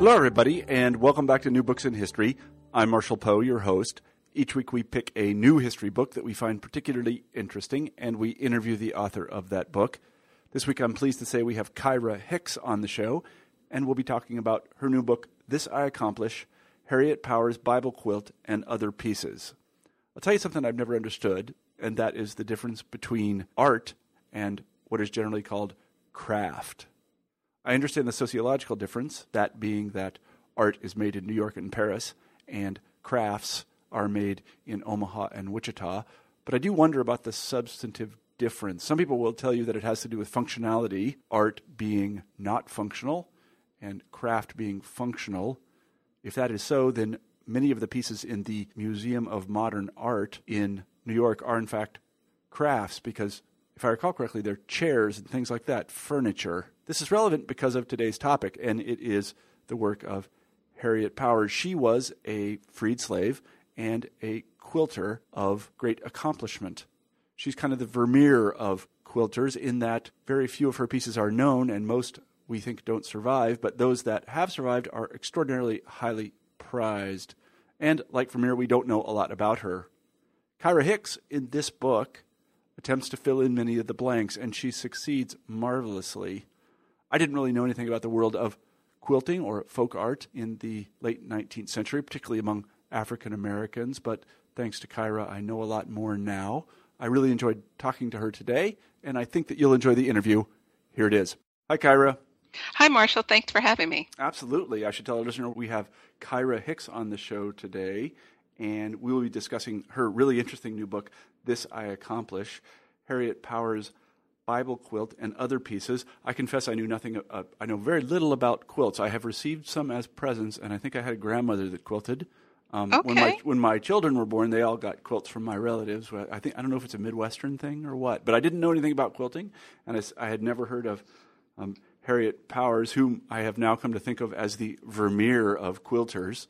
Hello, everybody, and welcome back to New Books in History. I'm Marshall Poe, your host. Each week we pick a new history book that we find particularly interesting, and we interview the author of that book. This week I'm pleased to say we have Kyra Hicks on the show, and we'll be talking about her new book, This I Accomplish Harriet Powers' Bible Quilt and Other Pieces. I'll tell you something I've never understood, and that is the difference between art and what is generally called craft. I understand the sociological difference, that being that art is made in New York and Paris, and crafts are made in Omaha and Wichita. But I do wonder about the substantive difference. Some people will tell you that it has to do with functionality, art being not functional, and craft being functional. If that is so, then many of the pieces in the Museum of Modern Art in New York are, in fact, crafts because if I recall correctly, they're chairs and things like that, furniture. This is relevant because of today's topic, and it is the work of Harriet Powers. She was a freed slave and a quilter of great accomplishment. She's kind of the Vermeer of quilters in that very few of her pieces are known, and most we think don't survive, but those that have survived are extraordinarily highly prized. And like Vermeer, we don't know a lot about her. Kyra Hicks, in this book, attempts to fill in many of the blanks, and she succeeds marvelously. I didn't really know anything about the world of quilting or folk art in the late 19th century, particularly among African Americans, but thanks to Kyra, I know a lot more now. I really enjoyed talking to her today, and I think that you'll enjoy the interview. Here it is. Hi, Kyra. Hi, Marshall. Thanks for having me. Absolutely. I should tell our listener we have Kyra Hicks on the show today, and we will be discussing her really interesting new book, this I Accomplish, Harriet Powers' Bible quilt and other pieces. I confess I knew nothing, uh, I know very little about quilts. I have received some as presents, and I think I had a grandmother that quilted. Um, okay. When my when my children were born, they all got quilts from my relatives. I think I don't know if it's a Midwestern thing or what, but I didn't know anything about quilting, and I, I had never heard of um, Harriet Powers, whom I have now come to think of as the Vermeer of quilters.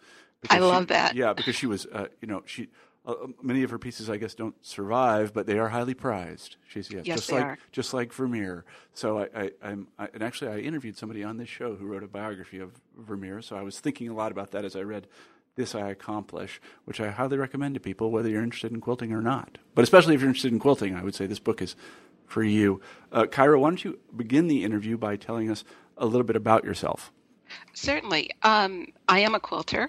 I love she, that. Yeah, because she was, uh, you know, she uh, many of her pieces, I guess, don't survive, but they are highly prized. She's yes, just they like are. just like Vermeer. So I, I, I'm, I, and actually, I interviewed somebody on this show who wrote a biography of Vermeer. So I was thinking a lot about that as I read this I accomplish, which I highly recommend to people, whether you're interested in quilting or not. But especially if you're interested in quilting, I would say this book is for you. Uh, Kyra, why don't you begin the interview by telling us a little bit about yourself? Certainly. Um, I am a quilter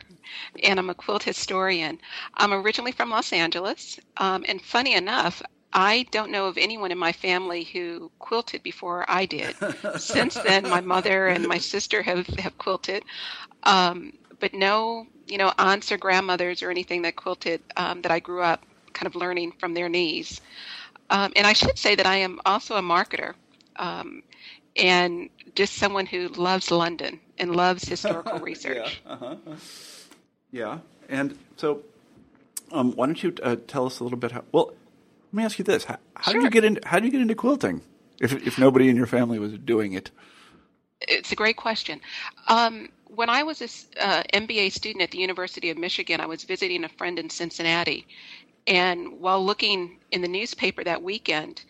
and I'm a quilt historian. I'm originally from Los Angeles. Um, and funny enough, I don't know of anyone in my family who quilted before I did. Since then, my mother and my sister have, have quilted. Um, but no, you know, aunts or grandmothers or anything that quilted um, that I grew up kind of learning from their knees. Um, and I should say that I am also a marketer. Um, and just someone who loves London and loves historical research. yeah. Uh-huh. yeah. And so, um, why don't you uh, tell us a little bit? How, well, let me ask you this: How, how sure. did you get into How did you get into quilting? If if nobody in your family was doing it, it's a great question. Um, when I was an uh, MBA student at the University of Michigan, I was visiting a friend in Cincinnati, and while looking in the newspaper that weekend,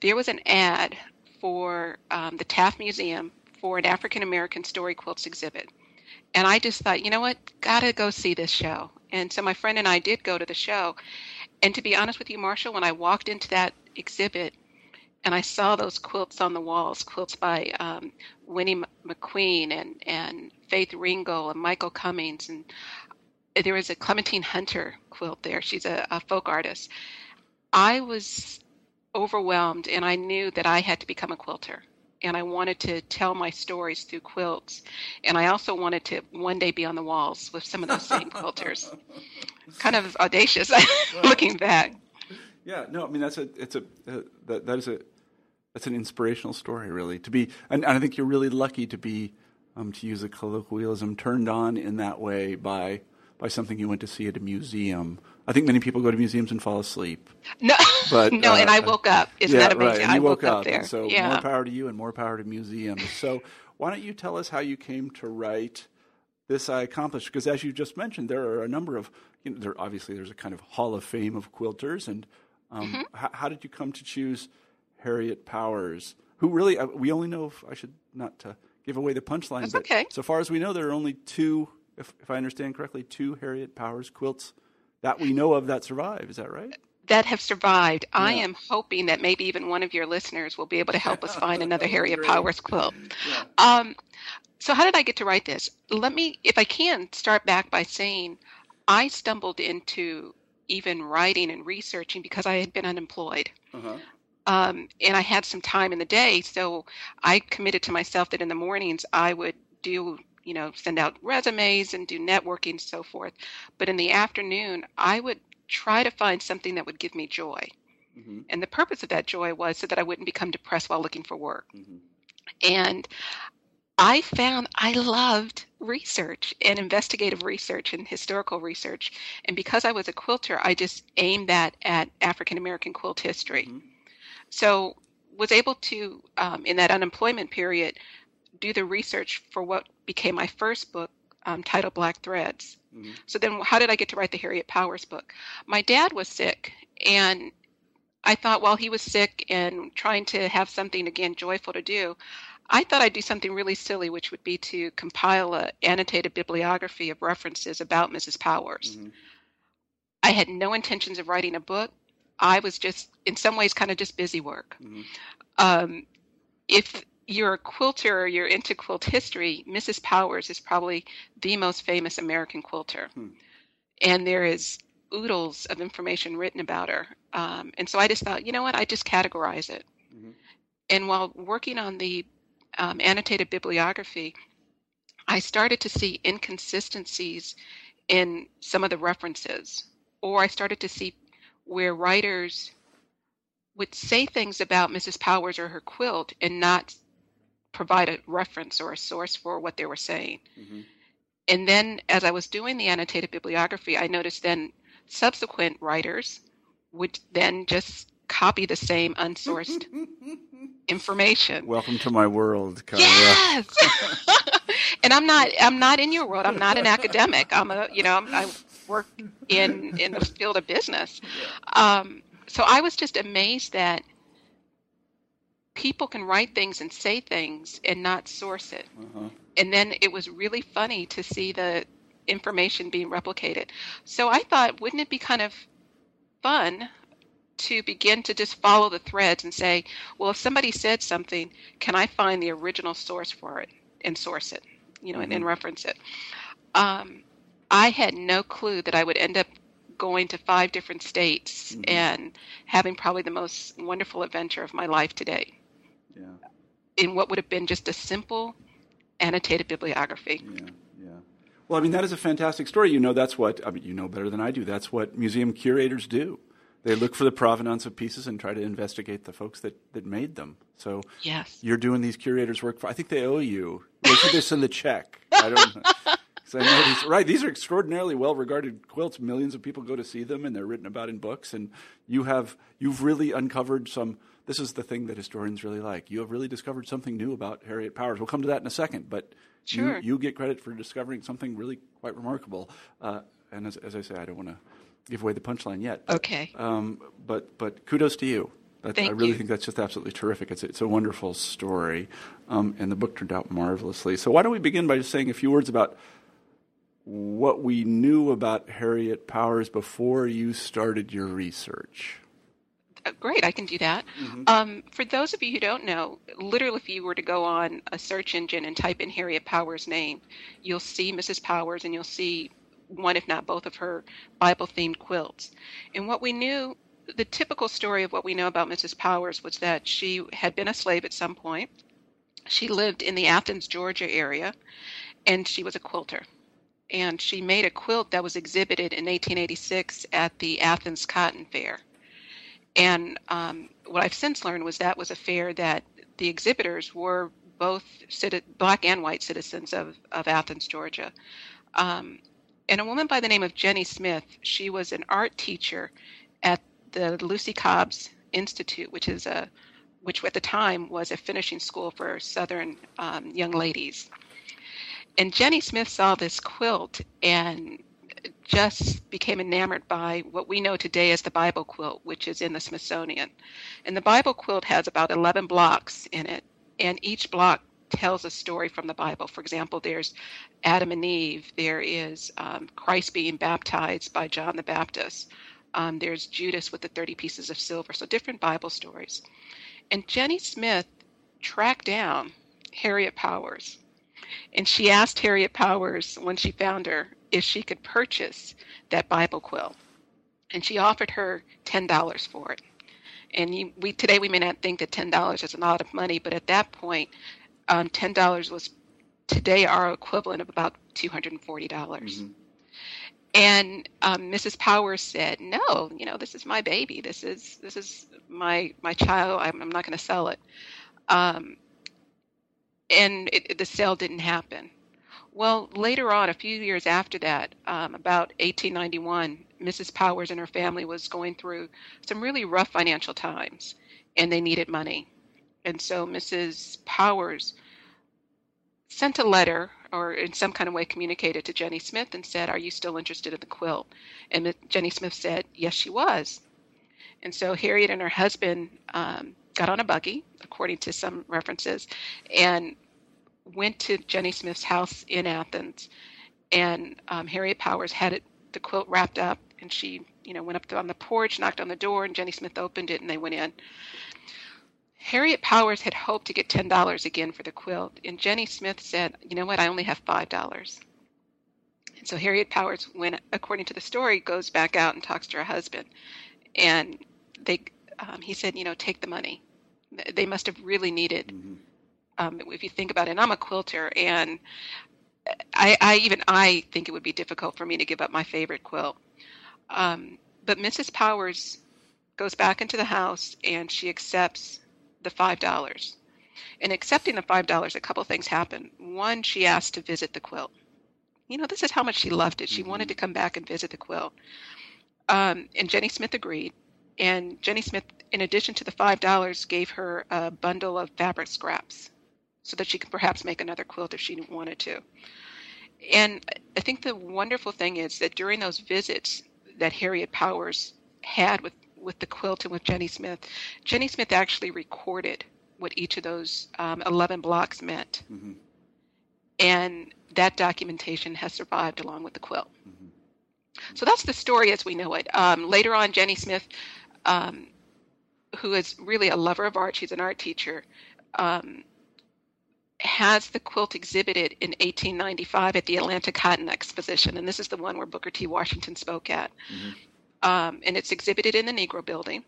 there was an ad for um, the Taft Museum for an African American story quilts exhibit. And I just thought, you know what, gotta go see this show. And so my friend and I did go to the show. And to be honest with you, Marshall, when I walked into that exhibit and I saw those quilts on the walls, quilts by um, Wini McQueen and, and Faith Ringgold and Michael Cummings, and there was a Clementine Hunter quilt there. She's a, a folk artist. I was overwhelmed and I knew that I had to become a quilter and I wanted to tell my stories through quilts. And I also wanted to one day be on the walls with some of those same quilters. Kind of audacious looking back. Yeah, no, I mean that's a it's a uh, that that is a that's an inspirational story, really. To be, and, and I think you're really lucky to be, um, to use a colloquialism, turned on in that way by by something you went to see at a museum. I think many people go to museums and fall asleep. No, but no, uh, and I woke up. Isn't yeah, that amazing? Right. I woke, woke up, up there. so yeah. more power to you and more power to museums. So why don't you tell us how you came to write this I accomplished? Because as you just mentioned, there are a number of you know, there obviously there's a kind of hall of fame of quilters, and um, mm-hmm. how, how did you come to choose Harriet Powers? Who really uh, we only know. If, I should not uh, give away the punchline, That's but okay. so far as we know, there are only two if, if I understand correctly, two Harriet Powers quilts that we know of that survive. Is that right? That have survived. Yeah. I am hoping that maybe even one of your listeners will be able to help us find another Harriet. Powers quilt. Yeah. Um, so, how did I get to write this? Let me, if I can, start back by saying I stumbled into even writing and researching because I had been unemployed. Uh-huh. Um, and I had some time in the day, so I committed to myself that in the mornings I would do you know, send out resumes and do networking and so forth. But in the afternoon, I would try to find something that would give me joy. Mm-hmm. And the purpose of that joy was so that I wouldn't become depressed while looking for work. Mm-hmm. And I found I loved research and investigative research and historical research. And because I was a quilter, I just aimed that at African American quilt history. Mm-hmm. So was able to, um, in that unemployment period, do the research for what became my first book um, titled Black Threads. Mm-hmm. So then, how did I get to write the Harriet Powers book? My dad was sick, and I thought while he was sick and trying to have something again joyful to do, I thought I'd do something really silly, which would be to compile an annotated bibliography of references about Mrs. Powers. Mm-hmm. I had no intentions of writing a book. I was just, in some ways, kind of just busy work. Mm-hmm. Um, if you're a quilter or you're into quilt history, Mrs. Powers is probably the most famous American quilter. Hmm. And there is oodles of information written about her. Um, and so I just thought, you know what, I just categorize it. Mm-hmm. And while working on the um, annotated bibliography, I started to see inconsistencies in some of the references, or I started to see where writers would say things about Mrs. Powers or her quilt and not provide a reference or a source for what they were saying. Mm-hmm. And then as I was doing the annotated bibliography, I noticed then subsequent writers would then just copy the same unsourced information. Welcome to my world, Kyra. Yes. and I'm not I'm not in your world. I'm not an academic. I'm a you know I work in in the field of business. Um, so I was just amazed that people can write things and say things and not source it. Uh-huh. And then it was really funny to see the information being replicated. So I thought, wouldn't it be kind of fun to begin to just follow the threads and say, well, if somebody said something, can I find the original source for it and source it, you know, Mhm. and, and reference it? Um, I had no clue that I would end up going to five different states Mhm. and having probably the most wonderful adventure of my life today Yeah, in what would have been just a simple annotated bibliography. yeah, yeah. Well, I mean, that is a fantastic story. You know, that's what I mean. You know better than I do. That's what museum curators do. They look for the provenance of pieces and try to investigate the folks that, that made them. So Yes. you're doing these curators' work. For, I think they owe you. They should just send the check. I don't. know. 'Cause I know these, right, these are extraordinarily well-regarded quilts. Millions of people go to see them, and they're written about in books. And you have you've really uncovered some. This is the thing that historians really like. You have really discovered something new about Harriet Powers. We'll come to that in a second, but Sure. you, you get credit for discovering something really quite remarkable. Uh, and as, as I say, I don't want to give away the punchline yet. Okay. Um, but but kudos to you. That's, I really you. think that's just absolutely terrific. It's it's a wonderful story, um, and the book turned out marvelously. So why don't we begin by just saying a few words about what we knew about Harriet Powers before you started your research? Uh, Great, I can do that. Um, for those of you who don't know, literally, if you were to go on a search engine and type in Harriet Powers' name, you'll see Mrs. Powers and you'll see one, if not both, of her Bible themed quilts. And what we knew, the typical story of what we know about Mrs. Powers was that she had been a slave at some point. She lived in the Athens, Georgia area, and she was a quilter. And she made a quilt that was exhibited in 1886 at the Athens Cotton Fair And um, what I've since learned was that was a fair that the exhibitors were both black and white citizens of, of Athens, Georgia. Um, and a woman by the name of Jenny Smith, she was an art teacher at the Lucy Cobbs Institute, which is a which at the time was a finishing school for Southern um, young ladies. And Jenny Smith saw this quilt and just became enamored by what we know today as the Bible quilt, which is in the Smithsonian. And the Bible quilt has about 11 blocks in it, and each block tells a story from the Bible. For example, there's Adam and Eve, there is um, Christ being baptized by John the Baptist, um, there's Judas with the 30 pieces of silver. So different Bible stories. And Jenny Smith tracked down Harriet Powers. And she asked Harriet Powers when she found her if she could purchase that Bible quill. And she offered her $10 for it. And you, we today we may not think that $10 is a lot of money, but at that point, um, $10 was today our equivalent of about 240. dollars mm hmm And um, Mrs. Powers said, "No, you know, this is my baby. This is this is my my child. I'm, I'm not going to sell it." Um, and it, the sale didn't happen. Well, later on, a few years after that, um, about 1891, Mrs. Powers and her family was going through some really rough financial times, and they needed money. And so Mrs. Powers sent a letter or in some kind of way communicated to Jenny Smith and said, Are you still interested in the quilt? And Jenny Smith said, Yes, she was. And so Harriet and her husband um, got on a buggy, according to some references, and went to Jenny Smith's house in Athens. And um, Harriet Powers had it, the quilt wrapped up, and she, you know, went up on the porch, knocked on the door, and Jenny Smith opened it, and they went in. Harriet Powers had hoped to get $10 again for the quilt, and Jenny Smith said, You know what? I only have $5. And so Harriet Powers, when according to the story, goes back out and talks to her husband. And they, um, he said, You know, take the money. They must have really needed, mm-hmm. um, if you think about it, I'm a quilter, and I, I, even I think it would be difficult for me to give up my favorite quilt. Um, but Mrs. Powers goes back into the house and she accepts the $5. In accepting the $5, a couple things happened. One, she asked to visit the quilt. You know, this is how much she loved it. She mm-hmm. wanted to come back and visit the quilt. Um, and Jenny Smith agreed. And Jenny Smith, in addition to the $5, gave her a bundle of fabric scraps so that she could perhaps make another quilt if she wanted to. And I think the wonderful thing is that during those visits that Harriet Powers had with with the quilt and with Jenny Smith, Jenny Smith actually recorded what each of those um, 11 blocks meant. Mm-hmm. And that documentation has survived along with the quilt. Mm-hmm. So that's the story as we know it. Um, later on, Jenny Smith, um, who is really a lover of art, she's an art teacher, um, has the quilt exhibited in 1895 at the Atlanta Cotton Exposition. And this is the one where Booker T. Washington spoke at. Mm-hmm um, and it's exhibited in the Negro Building.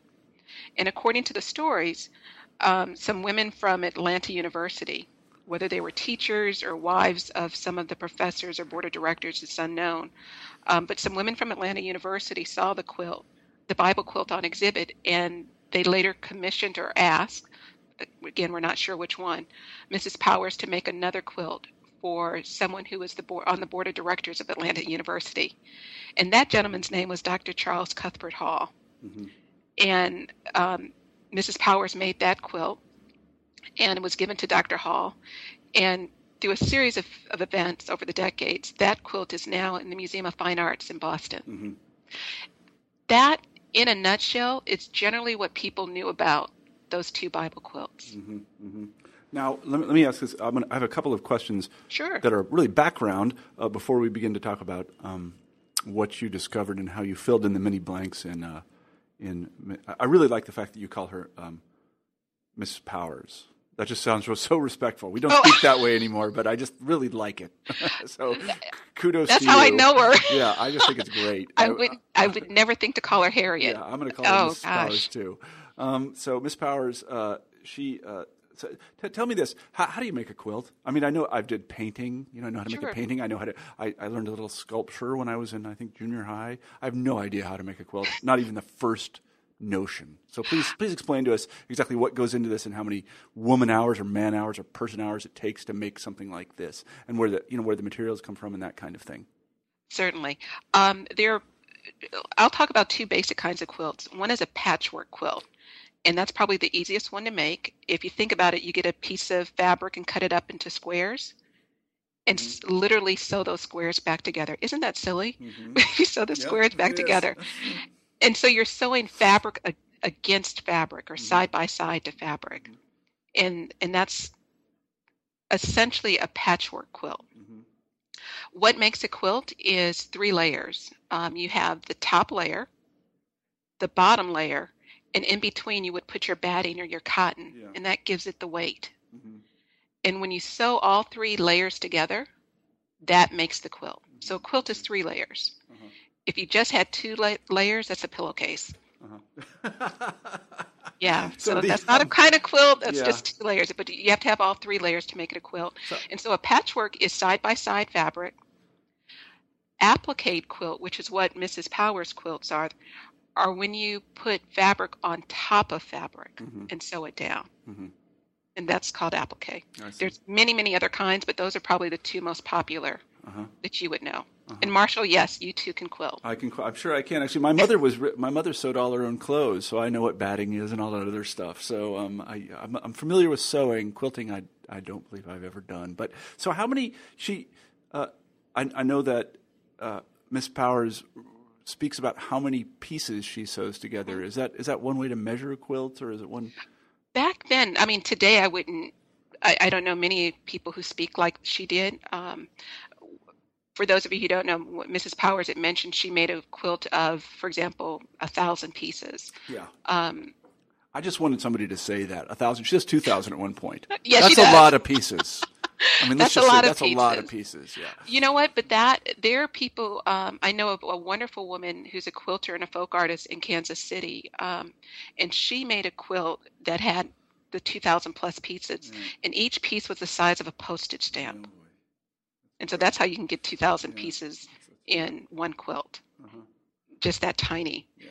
And according to the stories, um, some women from Atlanta University, whether they were teachers or wives of some of the professors or board of directors, is unknown. Um, but some women from Atlanta University saw the quilt, the Bible quilt on exhibit, and they later commissioned or asked, again, we're not sure which one, Mrs. Powers to make another quilt for someone who was the board, on the board of directors of Atlanta University. And that gentleman's name was Dr. Charles Cuthbert Hall. Mm-hmm. And um, Mrs. Powers made that quilt and it was given to Dr. Hall. And through a series of, of events over the decades, that quilt is now in the Museum of Fine Arts in Boston. Mm-hmm. That, in a nutshell, it's generally what people knew about those two Bible quilts. Mm-hmm. mm-hmm. Now, let me, let me ask this. Gonna, i have a couple of questions sure. that are really background uh, before we begin to talk about um, what you discovered and how you filled in the many blanks. In, uh, in I really like the fact that you call her um, Miss Powers. That just sounds so respectful. We don't oh. speak that way anymore, but I just really like it. so kudos That's to how you. I know her. yeah, I just think it's great. I would I would never think to call her Harriet. Yeah, I'm going to call her oh, Miss Powers too. Um, so Miss Powers, uh, she uh, so, t- tell me this: how, how, do you make a quilt? I mean, I know I've did painting. You know, I know how to sure. make a painting. I know how to. I, I learned a little sculpture when I was in, I think, junior high. I have no idea how to make a quilt. Not even the first notion. So please, please explain to us exactly what goes into this and how many woman hours or man hours or person hours it takes to make something like this, and where the you know where the materials come from and that kind of thing. Certainly, um, there. I'll talk about two basic kinds of quilts. One is a patchwork quilt, and that's probably the easiest one to make. If you think about it, you get a piece of fabric and cut it up into squares and mm-hmm. literally sew those squares back together. Isn't that silly? Mm-hmm. you sew the yep, squares back together. and so you're sewing fabric against fabric or mm-hmm. side by side to fabric. Mm-hmm. And and that's essentially a patchwork quilt. Mm-hmm. What makes a quilt is three layers. Um, you have the top layer, the bottom layer, and in between you would put your batting or your cotton, yeah. and that gives it the weight. Mm-hmm. And when you sew all three layers together, that makes the quilt. So a quilt is three layers. Uh-huh. If you just had two la- layers, that's a pillowcase. Uh-huh. yeah, so, so the, that's not a kind of quilt. That's yeah. just two layers. But you have to have all three layers to make it a quilt. So, and so a patchwork is side by side fabric. Applique quilt, which is what Mrs. Powers quilts are, are when you put fabric on top of fabric mm-hmm. and sew it down. Mm-hmm. And that's called applique. There's many, many other kinds, but those are probably the two most popular uh-huh. that you would know. Uh-huh. And Marshall, yes, you too can quilt. I can. I'm sure I can. Actually, my mother was my mother sewed all her own clothes, so I know what batting is and all that other stuff. So um, I, I'm, I'm, familiar with sewing. Quilting, I I don't believe I've ever done. But so how many? She, uh, I, I know that uh, Miss Powers speaks about how many pieces she sews together. Is that is that one way to measure a quilt, or is it one? Back then, I mean, today I wouldn't. I, I don't know many people who speak like she did. Um, for those of you who don't know, Mrs. Powers had mentioned she made a quilt of, for example, a thousand pieces. Yeah. Um, I just wanted somebody to say that a thousand. She has two thousand at one point. Yeah, that's a lot of pieces. I mean, that's a lot say, of that's pieces. a lot of pieces. Yeah. You know what? But that there are people. Um, I know of a wonderful woman who's a quilter and a folk artist in Kansas City, um, and she made a quilt that had the 2,000 plus pieces, mm. and each piece was the size of a postage stamp. Oh, and so that's how you can get 2,000 yeah. pieces in one quilt, uh-huh. just that tiny. Yeah.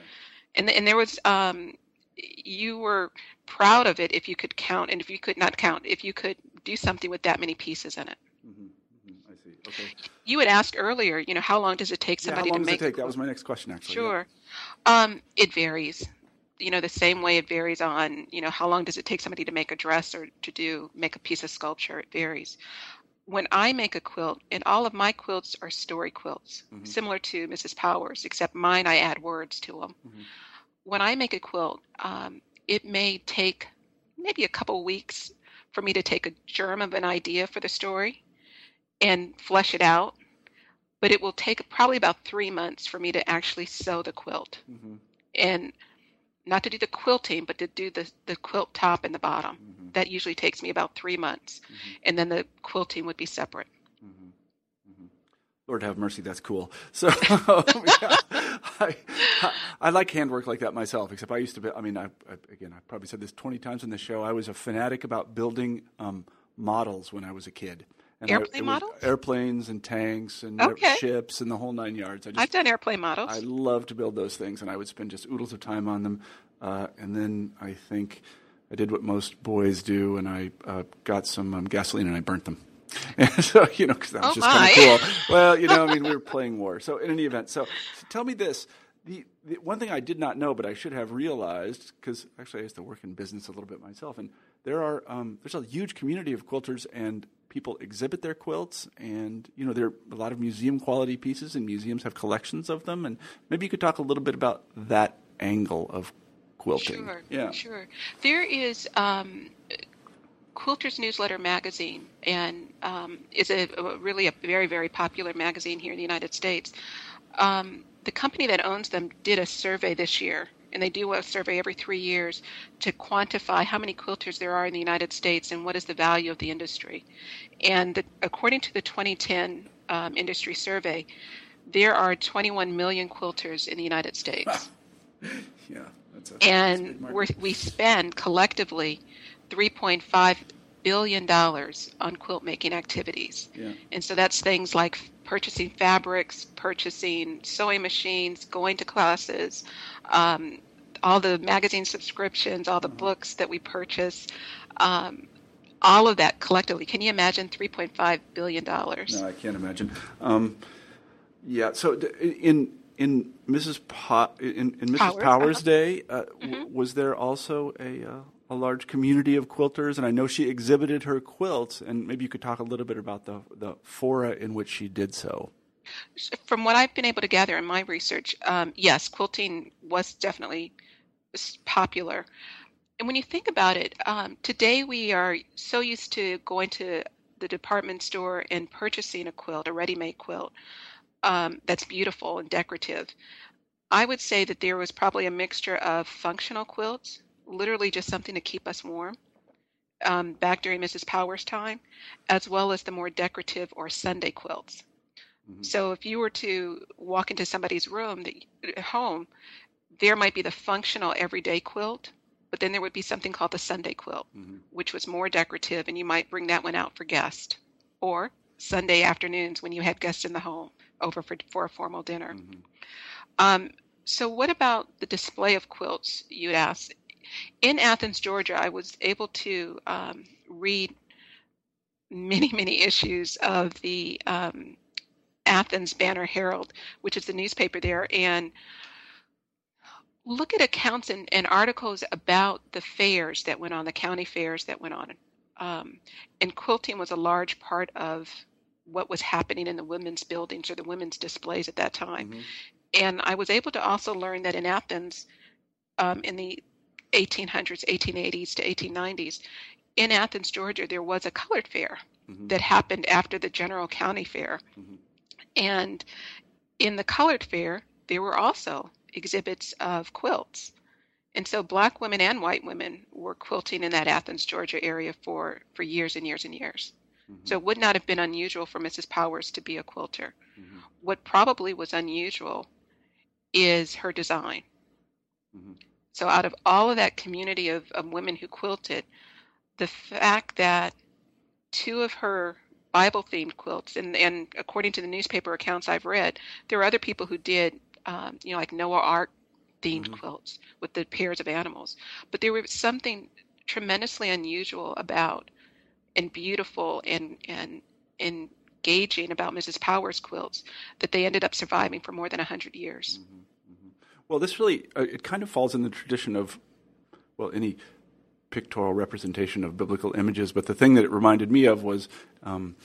And and there was um, you were proud of it if you could count, and if you could not count, if you could do something with that many pieces in it. Mm-hmm. Mm-hmm. I see. Okay. You had asked earlier, you know, how long does it take somebody yeah, how long to does make? It take? That was my next question, actually. Sure. Yeah. Um, it varies. You know, the same way it varies on, you know, how long does it take somebody to make a dress or to do make a piece of sculpture? It varies. When I make a quilt, and all of my quilts are story quilts, mm-hmm. similar to Mrs. Powers, except mine I add words to them. Mm-hmm. When I make a quilt, um, it may take maybe a couple weeks for me to take a germ of an idea for the story and flesh it out. But it will take probably about three months for me to actually sew the quilt. Mm-hmm. And not to do the quilting, but to do the, the quilt top and the bottom. Mm-hmm. That usually takes me about three months. Mm-hmm. And then the quilting would be separate. Lord have mercy, that's cool. So, yeah, I, I, like handwork like that myself. Except I used to be. I mean, I, I, again, I probably said this twenty times in the show. I was a fanatic about building um, models when I was a kid. And airplane models, airplanes and tanks and okay. ships and the whole nine yards. I have done airplane models. I love to build those things, and I would spend just oodles of time on them. Uh, and then I think I did what most boys do, and I uh, got some um, gasoline and I burnt them. And so, you know, because that was oh just kind of cool. Well, you know, I mean, we were playing war. So, in any event, so, so tell me this. The, the, one thing I did not know, but I should have realized, because actually I used to work in business a little bit myself, and there are um, there's a huge community of quilters, and people exhibit their quilts, and you know there are a lot of museum quality pieces, and museums have collections of them, and maybe you could talk a little bit about that angle of quilting. Sure, yeah, sure. There is um, Quilters Newsletter magazine, and um, is a, a, really a very very popular magazine here in the United States. Um, the company that owns them did a survey this year, and they do a survey every three years to quantify how many quilters there are in the United States and what is the value of the industry. And the, according to the 2010 um, industry survey, there are 21 million quilters in the United States. yeah, that's a, and that's we spend collectively 3.5 billion dollars on quilt making activities. Yeah. And so that's things like purchasing fabrics, purchasing sewing machines, going to classes, um, all the magazine subscriptions, all the mm-hmm. books that we purchase, um, all of that collectively. Can you imagine $3.5 billion? No, I can't imagine. Um, yeah, so in in Mrs. Po- in, in Mrs. Powers, Powers' uh-huh. day, uh, mm-hmm. w- was there also a uh, a large community of quilters? And I know she exhibited her quilts, and maybe you could talk a little bit about the the fora in which she did so. From what I've been able to gather in my research, um, yes, quilting was definitely popular. And when you think about it, um, today we are so used to going to the department store and purchasing a quilt, a ready-made quilt um, that's beautiful and decorative. I would say that there was probably a mixture of functional quilts, literally just something to keep us warm, um, back during Mrs. Powers' time, as well as the more decorative or Sunday quilts. Mm-hmm. So if you were to walk into somebody's room, that, home, there might be the functional everyday quilt, but then there would be something called the Sunday quilt, mm-hmm. which was more decorative, and you might bring that one out for guests. Or Sunday afternoons when you had guests in the home over for, for a formal dinner. Mm-hmm. Um, so, what about the display of quilts? You'd ask. In Athens, Georgia, I was able to um, read many, many issues of the um, Athens Banner Herald, which is the newspaper there, and look at accounts and, and articles about the fairs that went on, the county fairs that went on. Um, and quilting was a large part of what was happening in the women's buildings or the women's displays at that time. Mm-hmm. And I was able to also learn that in Athens, um, in the 1800s, 1880s to 1890s, in Athens, Georgia, there was a colored fair mm-hmm. that happened after the general county fair. Mm-hmm. And in the colored fair, there were also exhibits of quilts. And so black women and white women were quilting in that Athens, Georgia area for, for years and years and years. Mm-hmm. So it would not have been unusual for Mrs. Powers to be a quilter. Mm-hmm. What probably was unusual is her design. So out of all of that community of, of women who quilted, the fact that two of her Bible themed quilts, and, and according to the newspaper accounts I've read, there are other people who did, um, you know, like Noah Ark themed mm-hmm. quilts with the pairs of animals. But there was something tremendously unusual about and beautiful and and engaging about Mrs. Powers quilts that they ended up surviving for more than hundred years. Mm-hmm. Well, this really uh, it kind of falls in the tradition of well any pictorial representation of biblical images, but the thing that it reminded me of was. Um,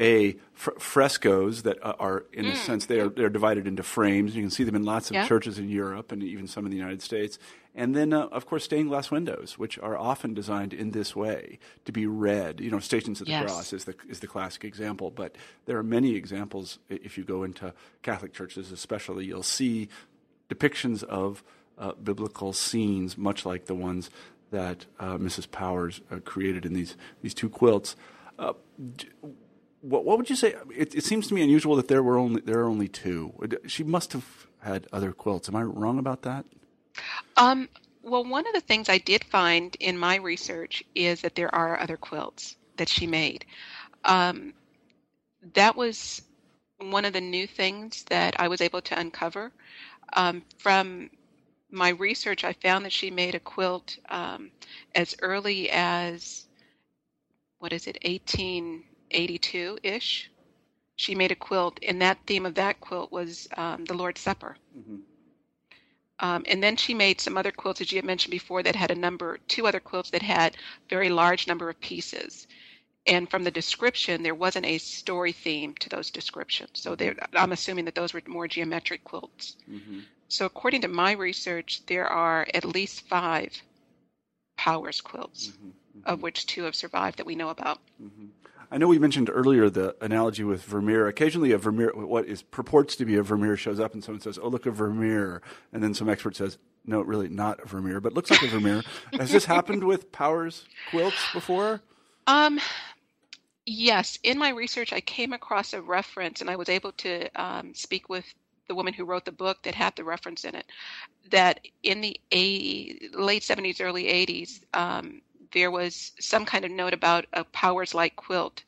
a fr- frescoes that uh, are, in mm. a sense, they are they're divided into frames. You can see them in lots of yeah. churches in Europe and even some in the United States. And then, uh, of course, stained glass windows, which are often designed in this way to be read. You know, Stations of the yes. Cross is the is the classic example, but there are many examples. If you go into Catholic churches, especially, you'll see depictions of uh, biblical scenes, much like the ones that uh, Mrs. Powers uh, created in these these two quilts. Uh, what, what would you say? It, it, seems to me unusual that there were only there are only two. She must have had other quilts. Am I wrong about that? Um, well, one of the things I did find in my research is that there are other quilts that she made. Um, that was one of the new things that I was able to uncover. Um, from my research, I found that she made a quilt um, as early as, what is it, 1882 ish. She made a quilt, and that theme of that quilt was um, the Lord's Supper. Mm-hmm. Um, and then she made some other quilts, as you had mentioned before, that had a number, two other quilts that had very large number of pieces. And from the description, there wasn't a story theme to those descriptions. So I'm assuming that those were more geometric quilts. Mm-hmm. So according to my research, there are at least five Powers quilts, mm-hmm. Mm-hmm. of which two have survived that we know about. Mm-hmm. I know we mentioned earlier the analogy with Vermeer. Occasionally, a Vermeer, what is purports to be a Vermeer, shows up, and someone says, "Oh, look, a Vermeer," and then some expert says, "No, really, not a Vermeer, but looks like a Vermeer." Has this happened with Powers quilts before? Um, yes. In my research, I came across a reference, and I was able to um, speak with the woman who wrote the book that had the reference in it. That in the a- late '70s, early '80s. Um, there was some kind of note about a Powers like quilt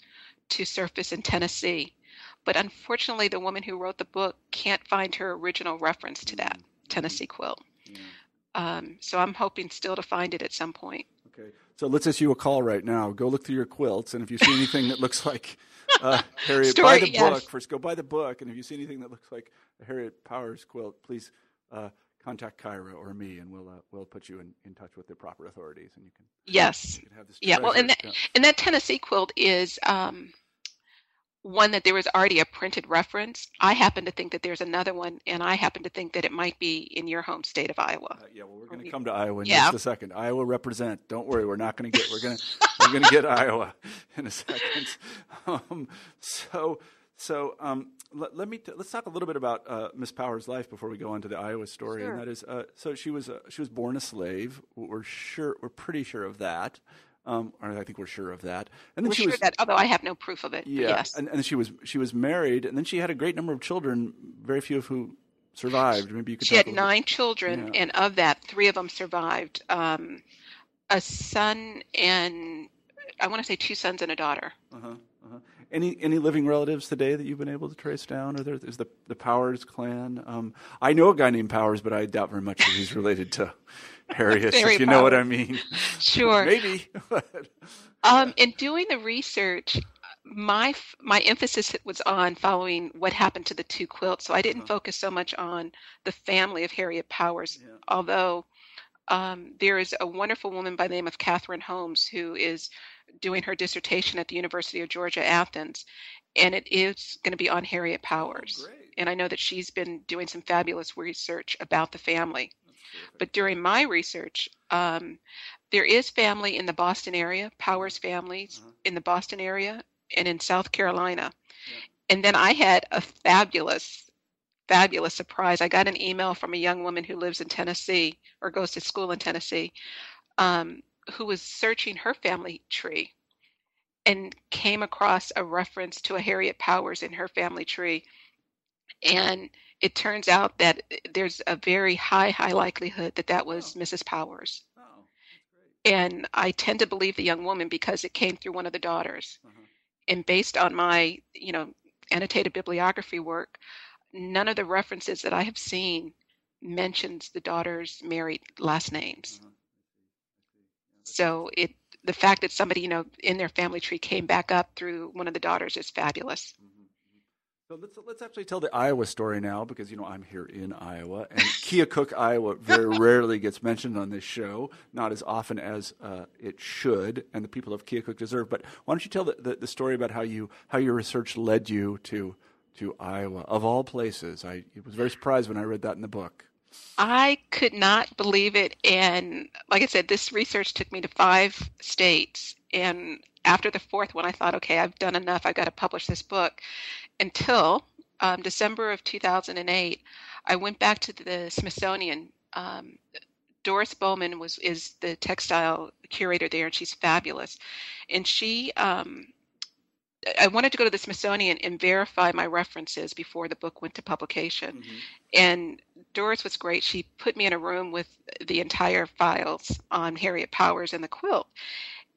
to surface in Tennessee. But unfortunately, the woman who wrote the book can't find her original reference to that mm. Tennessee quilt. Yeah. Um, so I'm hoping still to find it at some point. Okay. So let's issue a call right now. Go look through your quilts, and if you see anything that looks like uh, Harriet, Story, buy the yes. book. First, go buy the book, and if you see anything that looks like a Harriet Powers quilt, please uh, contact Kyra or me, and we'll uh, we'll put you in, in touch with the proper authorities, and you can Yes. you can. Yeah. Well, and that and that Tennessee quilt is um, one that there was already a printed reference. I happen to think that there's another one, and I happen to think that it might be in your home state of Iowa. Uh, yeah, well, we're going to come to Iowa in Yeah. just a second. Iowa represent. Don't worry, we're not going to get. We're going to we're going to get Iowa in a second. Um, so so um, let, let me t- let's talk a little bit about uh, Miss Powers' life before we go on to the Iowa story. Sure. And that is, uh, so she was uh, she was born a slave. We're sure. We're pretty sure of that. Um, I think we're sure of that. And then We're she sure was that, although I have no proof of it. yeah, Yes. and, and she was she was married, and then she had a great number of children, very few of who survived. Maybe you could. She had little bit- nine children, Yeah. and of that, three of them survived. Um, a son and I want to say two sons and a daughter. Uh-huh. Any any living relatives today that you've been able to trace down? Or there is the the Powers clan? Um, I know a guy named Powers, but I doubt very much that he's related to Harriet. If you know what I mean. Sure. Maybe. Um, in doing the research, my my emphasis was on following what happened to the two quilts. So I didn't Uh-huh. focus so much on the family of Harriet Powers, Yeah. although um, there is a wonderful woman by the name of Catherine Holmes who is doing her dissertation at the University of Georgia Athens, and it is going to be on Harriet Powers. Oh. And I know that she's been doing some fabulous research about the family. But during my research, um, there is family in the Boston area, Powers families Uh-huh. in the Boston area, and in South Carolina. Yeah. And then I had a fabulous, fabulous surprise. I got an email from a young woman who lives in Tennessee or goes to school in Tennessee, um, who was searching her family tree and came across a reference to a Harriet Powers in her family tree. And it turns out that there's a very high, high likelihood that that was Oh. Mrs. Powers. Oh. And I tend to believe the young woman because it came through one of the daughters. Uh-huh. And based on my, you know, annotated bibliography work, none of the references that I have seen mentions the daughters' married last names. Uh-huh. I see. I see. Yeah, that's So it the fact that somebody, you know, in their family tree came back up through one of the daughters is fabulous. Mhm, mhm. So let's let's actually tell the Iowa story now because you know I'm here in Iowa and Keokuk, Iowa, very rarely gets mentioned on this show, not as often as uh, it should, and the people of Keokuk deserve. But why don't you tell the, the, the story about how you how your research led you to to Iowa of all places? I was very surprised when I read that in the book. I could not believe it. And like I said, this research took me to five states. And after the fourth one, I thought, okay, I've done enough. I've got to publish this book. Until um, December of 2008, I went back to the Smithsonian. Um, Doris Bowman was is the textile curator there, and she's fabulous. And she, um, I wanted to go to the Smithsonian and verify my references before the book went to publication. Mm-hmm. And Doris was great. She put me in a room with the entire files on Harriet Powers and the quilt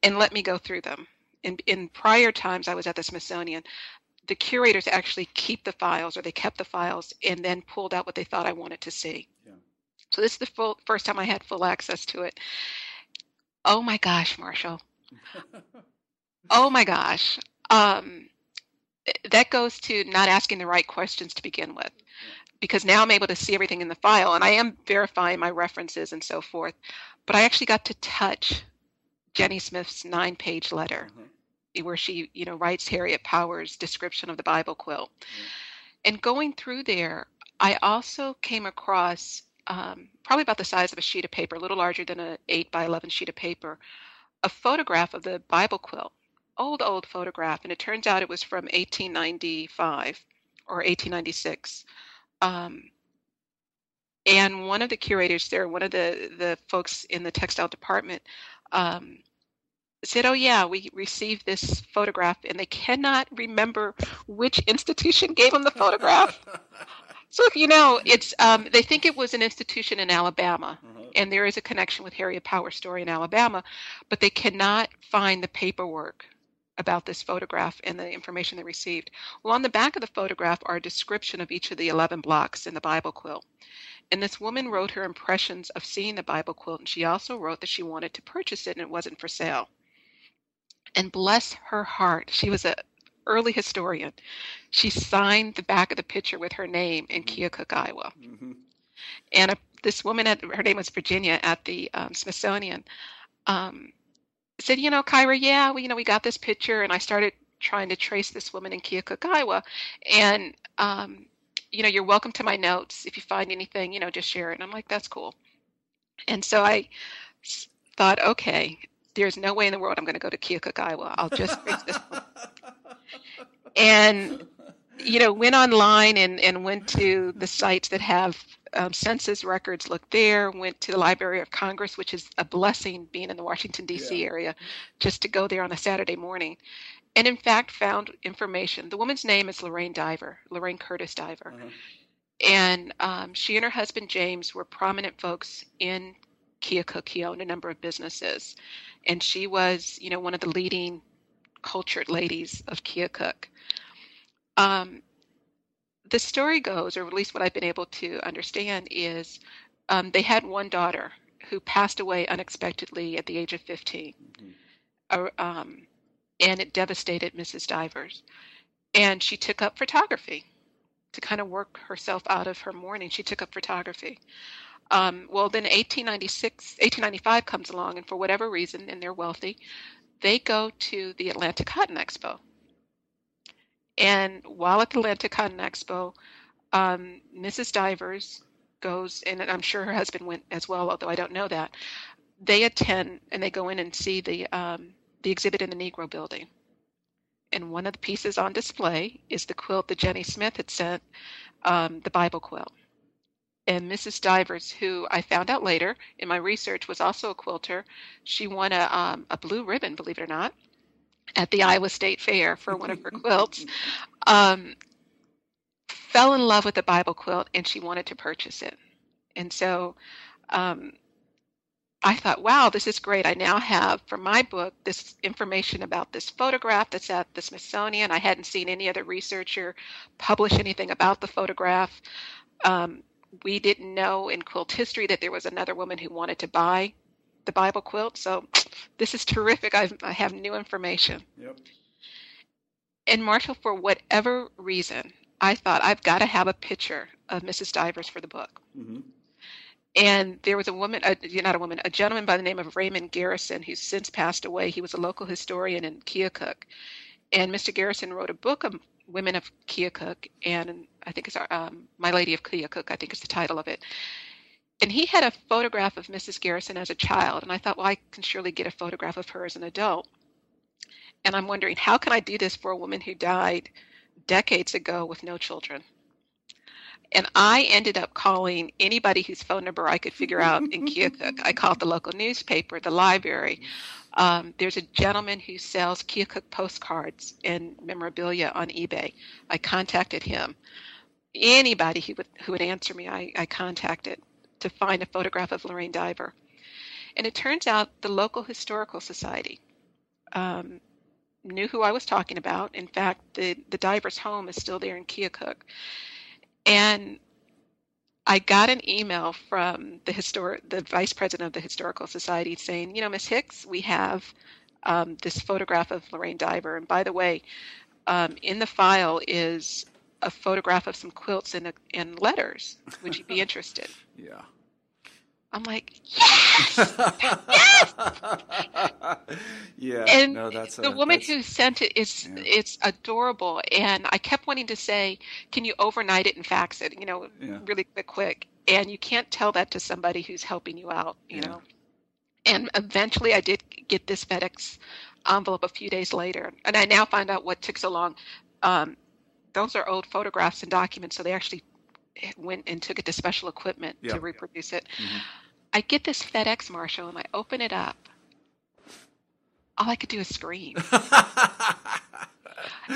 and let me go through them. In, in prior times I was at the Smithsonian, the curators actually keep the files or they kept the files and then pulled out what they thought I wanted to see. Yeah. So this is the full, first time I had full access to it. Oh my gosh, Marshall. Oh my gosh. Um, that goes to not asking the right questions to begin with. Because now I'm able to see everything in the file and I am verifying my references and so forth. But I actually got to touch Jenny Smith's nine page letter Uh-huh. where she, you know, writes Harriet Powers' description of the Bible quilt. And going through there, I also came across um, probably about the size of a sheet of paper, a little larger than an 8 by 11 sheet of paper, a photograph of the Bible quilt. Old, old photograph. And it turns out it was from 1895 or 1896. Um, and one of the curators there, one of the, the folks in the textile department, um, said, "Oh yeah, we received this photograph, and they cannot remember which institution gave them the photograph." so if you know, it's um, they think it was an institution in Alabama, Uh-huh. and there is a connection with Harriet Power story in Alabama, but they cannot find the paperwork about this photograph and the information they received. Well, on the back of the photograph are a description of each of the 11 blocks in the Bible quilt. And this woman wrote her impressions of seeing the Bible quilt, and she also wrote that she wanted to purchase it and it wasn't for sale. And bless her heart, she was a early historian. She signed the back of the picture with her name in Mhm. Keokuk, Iowa. hmm And a, this woman, at, her name was Virginia, at the um, Smithsonian, um, said, "You know, Kyra, yeah, we, you know, we got this picture, and I started trying to trace this woman in Keokuk, Iowa, and um, you know, you're welcome to my notes. If you find anything, you know, just share it." And I'm like, "That's cool." And so I thought, okay, there's no way in the world I'm going to go to Keokuk, Iowa. I'll just this one. And you know, went online and, and went to the sites that have um, census records, looked there, went to the Library of Congress, which is a blessing being in the Washington, D.C. Yeah. area, just to go there on a Saturday morning. And in fact, found information. The woman's name is Lorraine Diver, Lorraine Curtis Diver. Uh-huh. And um, she and her husband James were prominent folks in Keokuk. He owned a number of businesses. And she was, you know, one of the leading cultured ladies of Keokuk. Um, the story goes, or at least what I've been able to understand, is um, they had one daughter who passed away unexpectedly at the age of 15. Mhm. Uh, um, and it devastated Mrs. Divers. And she took up photography to kind of work herself out of her mourning. She took up photography. Um, well, then 1896, 1895 comes along, and for whatever reason, and they're wealthy, they go to the Atlanta Cotton Expo. And while at the Atlanta Cotton Expo, um, Mrs. Divers goes, and I'm sure her husband went as well, although I don't know that. They attend and they go in and see the um, the exhibit in the Negro Building. And one of the pieces on display is the quilt that Jennie Smith had sent, um, the Bible quilt. And Mrs. Divers, who I found out later in my research was also a quilter, she won a, um, a blue ribbon, believe it or not, at the Iowa State Fair for one of her quilts. Um, fell in love with the Bible quilt and she wanted to purchase it. And so um, I thought, wow, this is great. I now have for my book this information about this photograph that's at the Smithsonian. I hadn't seen any other researcher publish anything about the photograph. Um, we didn't know in quilt history that there was another woman who wanted to buy the Bible quilt. So this is terrific. I've, I have new information. Yep. And Marshall, for whatever reason, I thought I've got to have a picture of Mrs. Divers for the book. hmm And there was a woman, uh, not a woman, a gentleman by the name of Raymond Garrison, who's since passed away. He was a local historian in Keokuk. And Mr. Garrison wrote a book of women of Keokuk, and I think it's um, My Lady of Keokuk, I think is the title of it. And he had a photograph of Mrs. Garrison as a child, and I thought, well, I can surely get a photograph of her as an adult. And I'm wondering, how can I do this for a woman who died decades ago with no children? And I ended up calling anybody whose phone number I could figure out in Keokuk. I called the local newspaper, the library. Um, there's a gentleman who sells Keokuk postcards and memorabilia on eBay. I contacted him. Anybody who would who would answer me, I, I contacted to find a photograph of Lorraine Diver. And it turns out the local historical society um, knew who I was talking about. In fact, the the diver's home is still there in Keokuk. And I got an email from the historic, the vice president of the historical society saying, you know, Miss Hicks, we have um, this photograph of Lorraine Diver, and by the way, um, in the file is a photograph of some quilts and, and letters. Would you be interested? Yeah. I'm like, yes. yes. yeah. and no, that's the a, woman that's- who sent it is Yeah. it's adorable and i kept wanting to say can you overnight it and fax it you know Yeah. really quick quick and you can't tell that to somebody who's helping you out you Yeah. know and eventually i did get this fedex envelope a few days later and i now find out what took so long um, those are old photographs and documents so they actually went and took it to special equipment Yeah. to reproduce it Mhm. i get this fedex Marshall and i open it up all i could do is scream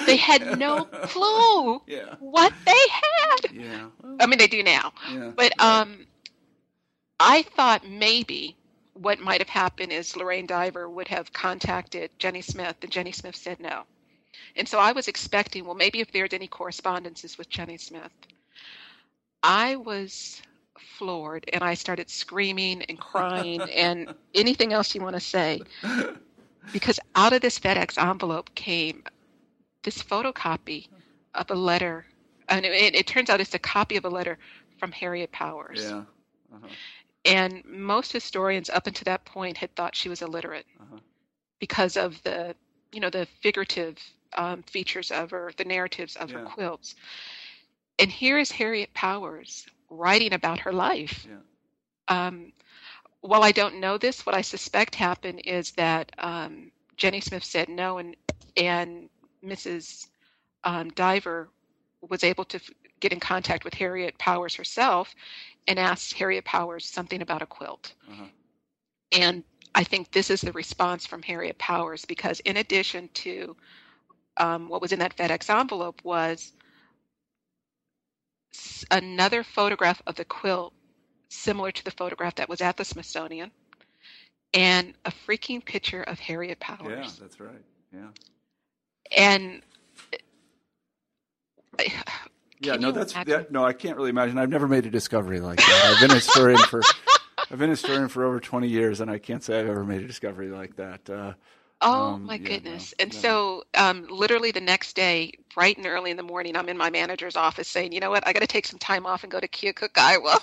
they had no clue yeah. what they had. Yeah. I mean, they do now. yeah. But um, I thought maybe what might have happened is Lorraine Diver would have contacted Jennie Smith, and Jennie Smith said no. And so I was expecting, well, maybe if there's any correspondences with Jennie Smith. I was floored and I started screaming and crying and anything else you want to say. Because out of this FedEx envelope came this photocopy of a letter. And it, it turns out it's a copy of a letter from Harriet Powers. Yeah. Uh-huh. And most historians up until that point had thought she was illiterate Uh-huh. because of the, you know, the figurative um, features of her, the narratives of her quilts. And here is Harriet Powers writing about her life. Yeah. Um, while I don't know this, what I suspect happened is that um, Jennie Smith said no, and and Mrs. Um, Diver was able to f- get in contact with Harriet Powers herself and asked Harriet Powers something about a quilt. Uh-huh. And I think this is the response from Harriet Powers because, in addition to um, what was in that FedEx envelope, was another photograph of the quilt similar to the photograph that was at the Smithsonian, and a freaking picture of Harriet Powers. Yeah, that's right. Yeah. And Yeah, no, that's that, no. I can't really imagine. I've never made a discovery like that. I've been a historian for I've been a historian for over twenty years, and I can't say I've ever made a discovery like that. Uh, Oh Um, my yeah, no, goodness. And no. so um, literally the next day, bright and early in the morning, I'm in my manager's office saying, you know what, I got to take some time off and go to Keokuk, Iowa.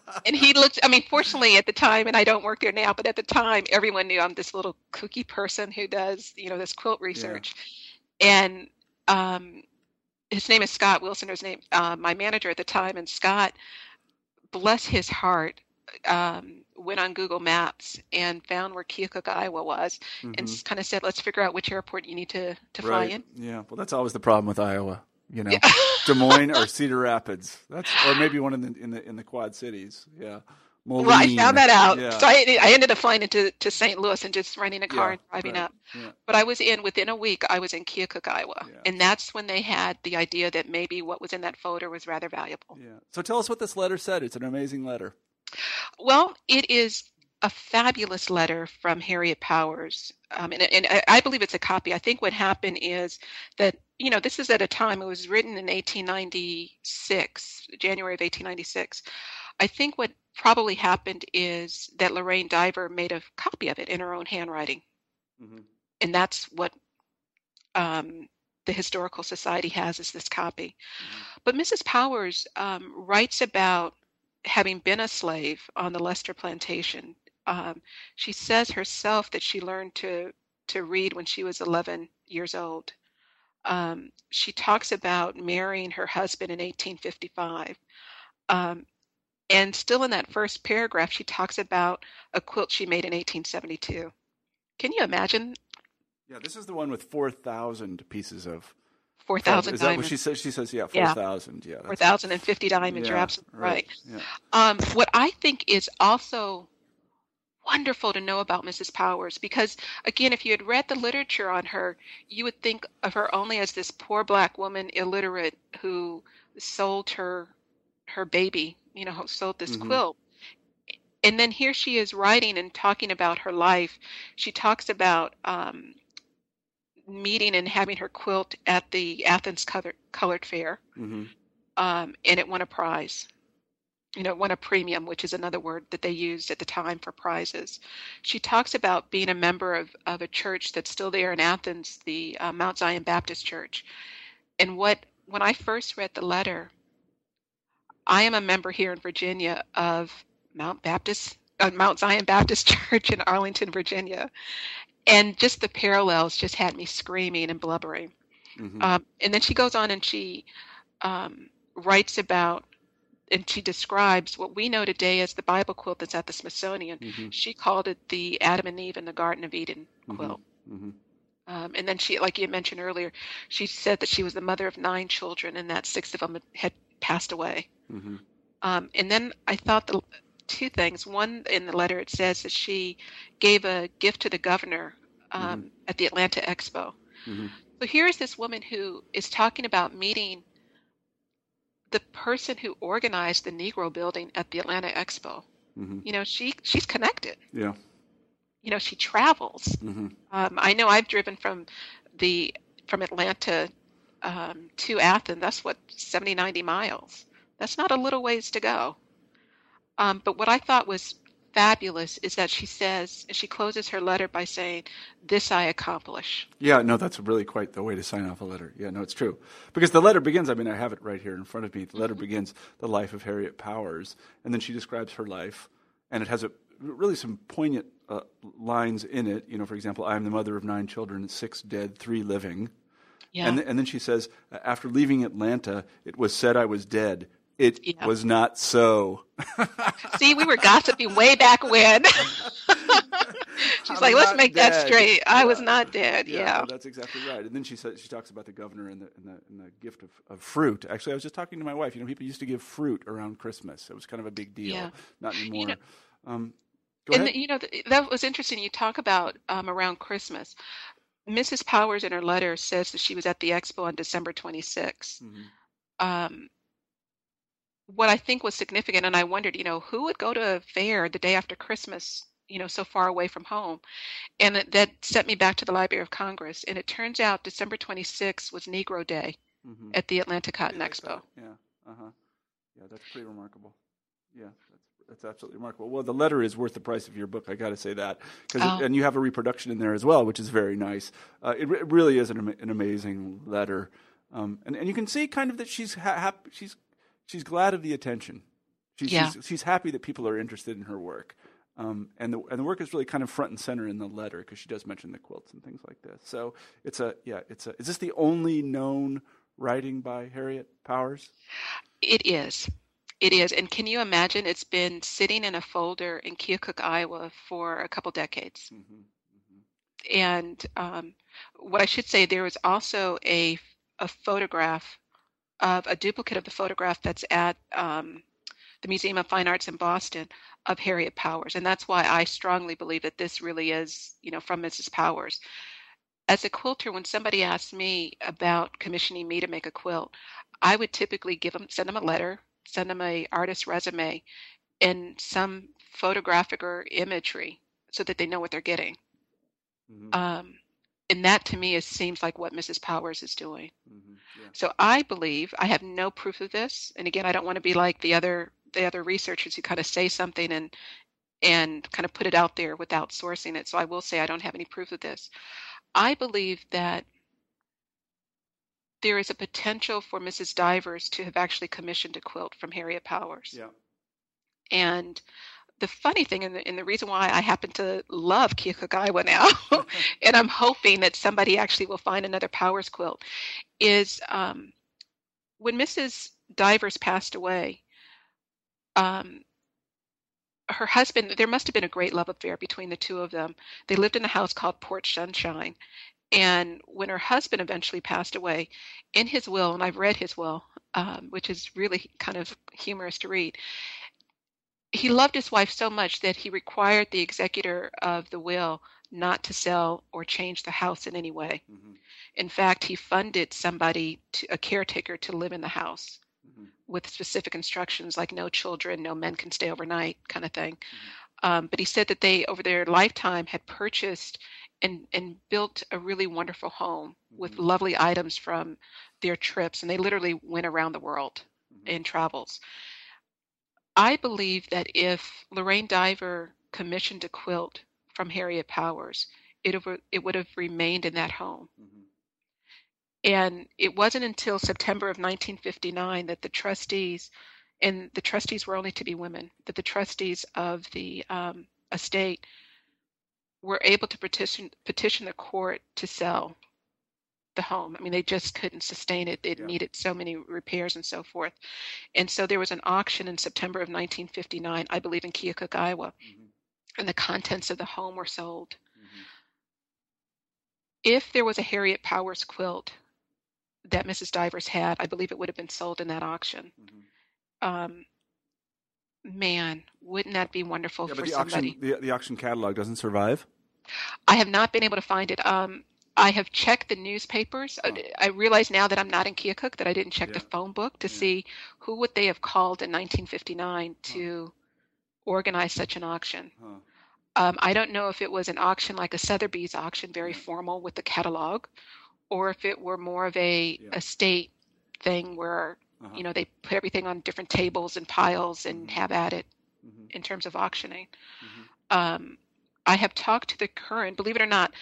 and he looked, I mean, fortunately at the time, and I don't work there now, but at the time, everyone knew I'm this little kooky person who does, you know, this quilt research. And um, his name is Scott Wilson, his name, uh, my manager at the time. And Scott, bless his heart, um, went on Google Maps and found where Keokuk, Iowa was and mhm. kind of said, let's figure out which airport you need to, to fly right. in. Yeah. Well, that's always the problem with Iowa. You know, Des Moines or Cedar Rapids. That's or maybe one in the in the in the Quad Cities. Yeah. Well, I found that out. Yeah. So I, I ended up flying into to St. Louis and just renting a car Yeah, and driving right. up. Yeah. But I was in within a week. I was in Keokuk, Iowa, Yeah. and that's when they had the idea that maybe what was in that photo was rather valuable. Yeah. So tell us what this letter said. It's an amazing letter. Well, it is a fabulous letter from Harriet Powers, um, and, and I- I believe it's a copy. I think what happened is that you know this is at a time it was written in 1896, January of 1896. I think what probably happened is that Lorraine Diver made a copy of it in her own handwriting, Mhm. and that's what um, the historical society has is this copy. But Mrs. Powers um, writes about having been a slave on the Lester plantation. Um, she says herself that she learned to to read when she was 11 years old. Um, she talks about marrying her husband in 1855. Um, and still in that first paragraph, she talks about a quilt she made in 1872. Can you imagine Yeah. This is the one with four thousand pieces of. 4,000 Is that what diamonds? she says? She says, yeah, Yeah. four thousand. Yeah. that's- 4,050 diamonds. You're yeah, absolutely right. Yeah. Um, what I think is also wonderful to know about Mrs. Powers, because again, if you had read the literature on her, you would think of her only as this poor black woman, illiterate, who sold her her baby, you know, sold this Mhm. quilt. And then here she is writing and talking about her life. She talks about um, meeting and having her quilt at the Athens Colored, Colored Fair hmm um, and it won a prize. You know, it won a premium, which is another word that they used at the time for prizes. She talks about being a member of, of a church that's still there in Athens, the uh, Mount Zion Baptist Church. And what when I first read the letter, I am a member here in Virginia of Mount Baptist, uh, Mount Zion Baptist Church in Arlington, Virginia, and just the parallels just had me screaming and blubbering. hmm Um, and then she goes on and she um, writes about and she describes what we know today as the Bible quilt that's at the Smithsonian. hmm She called it the Adam and Eve in the Garden of Eden quilt. hmm Um, and then she, like you mentioned earlier, she said that she was the mother of nine children and that six of them had- passed away. hmm Um, and then I thought the two things. One, in the letter, it says that she gave a gift to the governor um, at the Atlanta Expo. hmm So here is this woman who is talking about meeting the person who organized the Negro building at the Atlanta Expo. hmm You know, she she's connected. Yeah. You know, she travels. hmm Um, I know I've driven from the from Atlanta um, to Athens. That's what 70, 90 miles. That's not a little ways to go. Um, but what I thought was fabulous is that she says, she closes her letter by saying, This I accomplish. Yeah, no, that's really quite the way to sign off a letter. Yeah, no, it's true. Because the letter begins, I mean, I have it right here in front of me. The letter mm-hmm. begins, The Life of Harriet Powers. And then she describes her life, and it has a, really some poignant uh, lines in it. You know, for example, I am the mother of nine children, six dead, three living. Yeah. And, and then she says, after leaving Atlanta, it was said I was dead. It yeah. was not so. See, we were gossiping way back when. She's like, let's make dead. that straight. I was not dead. Yeah, yeah. that's exactly right. And then she says she talks about the governor and the, and the, and the gift of, of, fruit. Actually, I was just talking to my wife. You know, people used to give fruit around Christmas. It was kind of a big deal. Yeah. Not anymore. You know, um, and the, you know that was interesting. You talk about um, around Christmas. Mrs. Powers in her letter says that she was at the expo on December 26th. Mm-hmm. Um, what I think was significant, and I wondered, you know, who would go to a fair the day after Christmas, you know, so far away from home? And that, that sent me back to the Library of Congress. And it turns out December 26th was Negro Day mm-hmm. at the Atlanta Cotton Expo. Yeah, uh huh. Yeah, that's pretty remarkable. Yeah, that's that's absolutely remarkable. Well, the letter is worth the price of your book. I got to say that, oh. and you have a reproduction in there as well, which is very nice. Uh, it, it, really is an, an amazing letter, um, and and you can see kind of that she's ha- hap- she's she's glad of the attention. She's, yeah. she's, she's happy that people are interested in her work. Um, and the and the work is really kind of front and center in the letter because she does mention the quilts and things like this. So it's a yeah, it's a. Is this the only known writing by Harriet Powers? It is. It is. And can you imagine? It's been sitting in a folder in Keokuk, Iowa for a couple decades. Mm-hmm. Mm-hmm. And um, what I should say, there is also a a photograph of a duplicate of the photograph that's at um, the Museum of Fine Arts in Boston of Harriet Powers. And that's why I strongly believe that this really is, you know, from Mrs. Powers. As a quilter, when somebody asks me about commissioning me to make a quilt, I would typically give them, send them a letter, send them a artist resume, and some photographic or imagery so that they know what they're getting. Mm-hmm. Um, and that to me is, seems like what Mrs. Powers is doing. Mm-hmm. Yeah. So I believe I have no proof of this, and again, I don't want to be like the other the other researchers who kind of say something and and kind of put it out there without sourcing it. So I will say I don't have any proof of this. I believe that there is a potential for Mrs. Divers to have actually commissioned a quilt from Harriet Powers. Yeah. And the funny thing, and the, and the reason why I happen to love Keokuk, Iowa now, and I'm hoping that somebody actually will find another Powers quilt, is um, when Mrs. Divers passed away, um, her husband, there must have been a great love affair between the two of them. They lived in a house called Port Sunshine. And when her husband eventually passed away, in his will, and I've read his will, um, which is really kind of humorous to read, he loved his wife so much that he required the executor of the will not to sell or change the house in any way. Mm-hmm. In fact, he funded somebody, to, a caretaker, to live in the house mm-hmm. with specific instructions like no children, no men can stay overnight, kind of thing. Mm-hmm. Um, but he said that they, over their lifetime, had purchased and, and built a really wonderful home with mm-hmm. lovely items from their trips. And they literally went around the world mm-hmm. in travels. I believe that if Lorraine Diver commissioned a quilt from Harriet Powers, it, it would have remained in that home. Mm-hmm. And it wasn't until September of 1959 that the trustees, and the trustees were only to be women, that the trustees of the um, estate were able to petition petition the court to sell the home. I mean, they just couldn't sustain it. It yeah. needed so many repairs and so forth. And so there was an auction in September of 1959, I believe in Keokuk, Iowa, mm-hmm. and the contents of the home were sold. Mm-hmm. If there was a Harriet Powers quilt that Mrs. Divers had, I believe it would have been sold in that auction. Mm-hmm. Um, man, wouldn't that be wonderful yeah, for the somebody? Auction, the, the auction catalog doesn't survive. I have not been able to find it. Um, I have checked the newspapers. Oh. I realize now that I'm not in Keokuk that I didn't check yeah. the phone book to yeah. see who would they have called in 1959 to huh. organize such an auction. Huh. Um, I don't know if it was an auction like a Sotheby's auction, very formal with the catalog, or if it were more of a yeah. estate thing where uh-huh. you know they put everything on different tables and piles and mm-hmm. have at it. mm-hmm. in terms of auctioning. Mm-hmm. Um, I have talked to the current, believe it or not,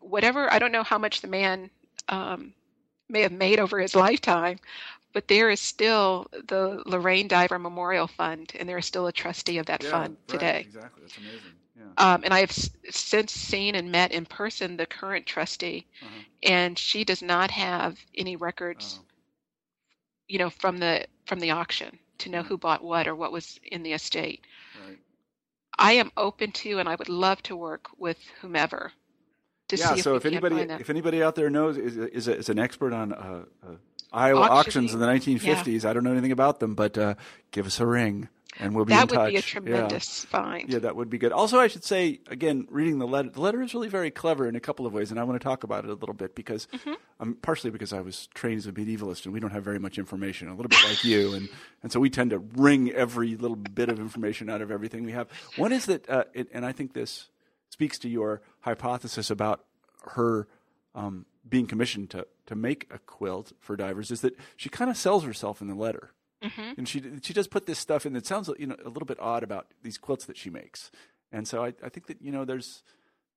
whatever, I don't know how much the man um, may have made over his lifetime, but there is still the Lorraine Diver Memorial Fund, and there is still a trustee of that yeah, fund right, today. Exactly, that's amazing. Yeah. Um, and I have s- since seen and met in person the current trustee, uh-huh. and she does not have any records, oh. you know, from the from the auction to know who bought what or what was in the estate. Right. I am open to, and I would love to work with whomever yeah, so if, anybody if anybody out there knows is is, is an expert on uh, uh, Iowa auctions in the 1950s, yeah. I don't know anything about them, but uh, give us a ring and we'll be that in touch. That would be a tremendous yeah. find. Yeah, that would be good. Also, I should say again, reading the letter, the letter is really very clever in a couple of ways, and I want to talk about it a little bit because, mm-hmm. um, partially because I was trained as a medievalist, and we don't have very much information, a little bit like you, and and so we tend to wring every little bit of information out of everything we have. One is that, uh, it, and I think this speaks to your hypothesis about her um, being commissioned to to make a quilt for divers, is that she kind of sells herself in the letter. Mm-hmm. And she she does put this stuff in that sounds you know a little bit odd about these quilts that she makes, and so I, I think that you know there's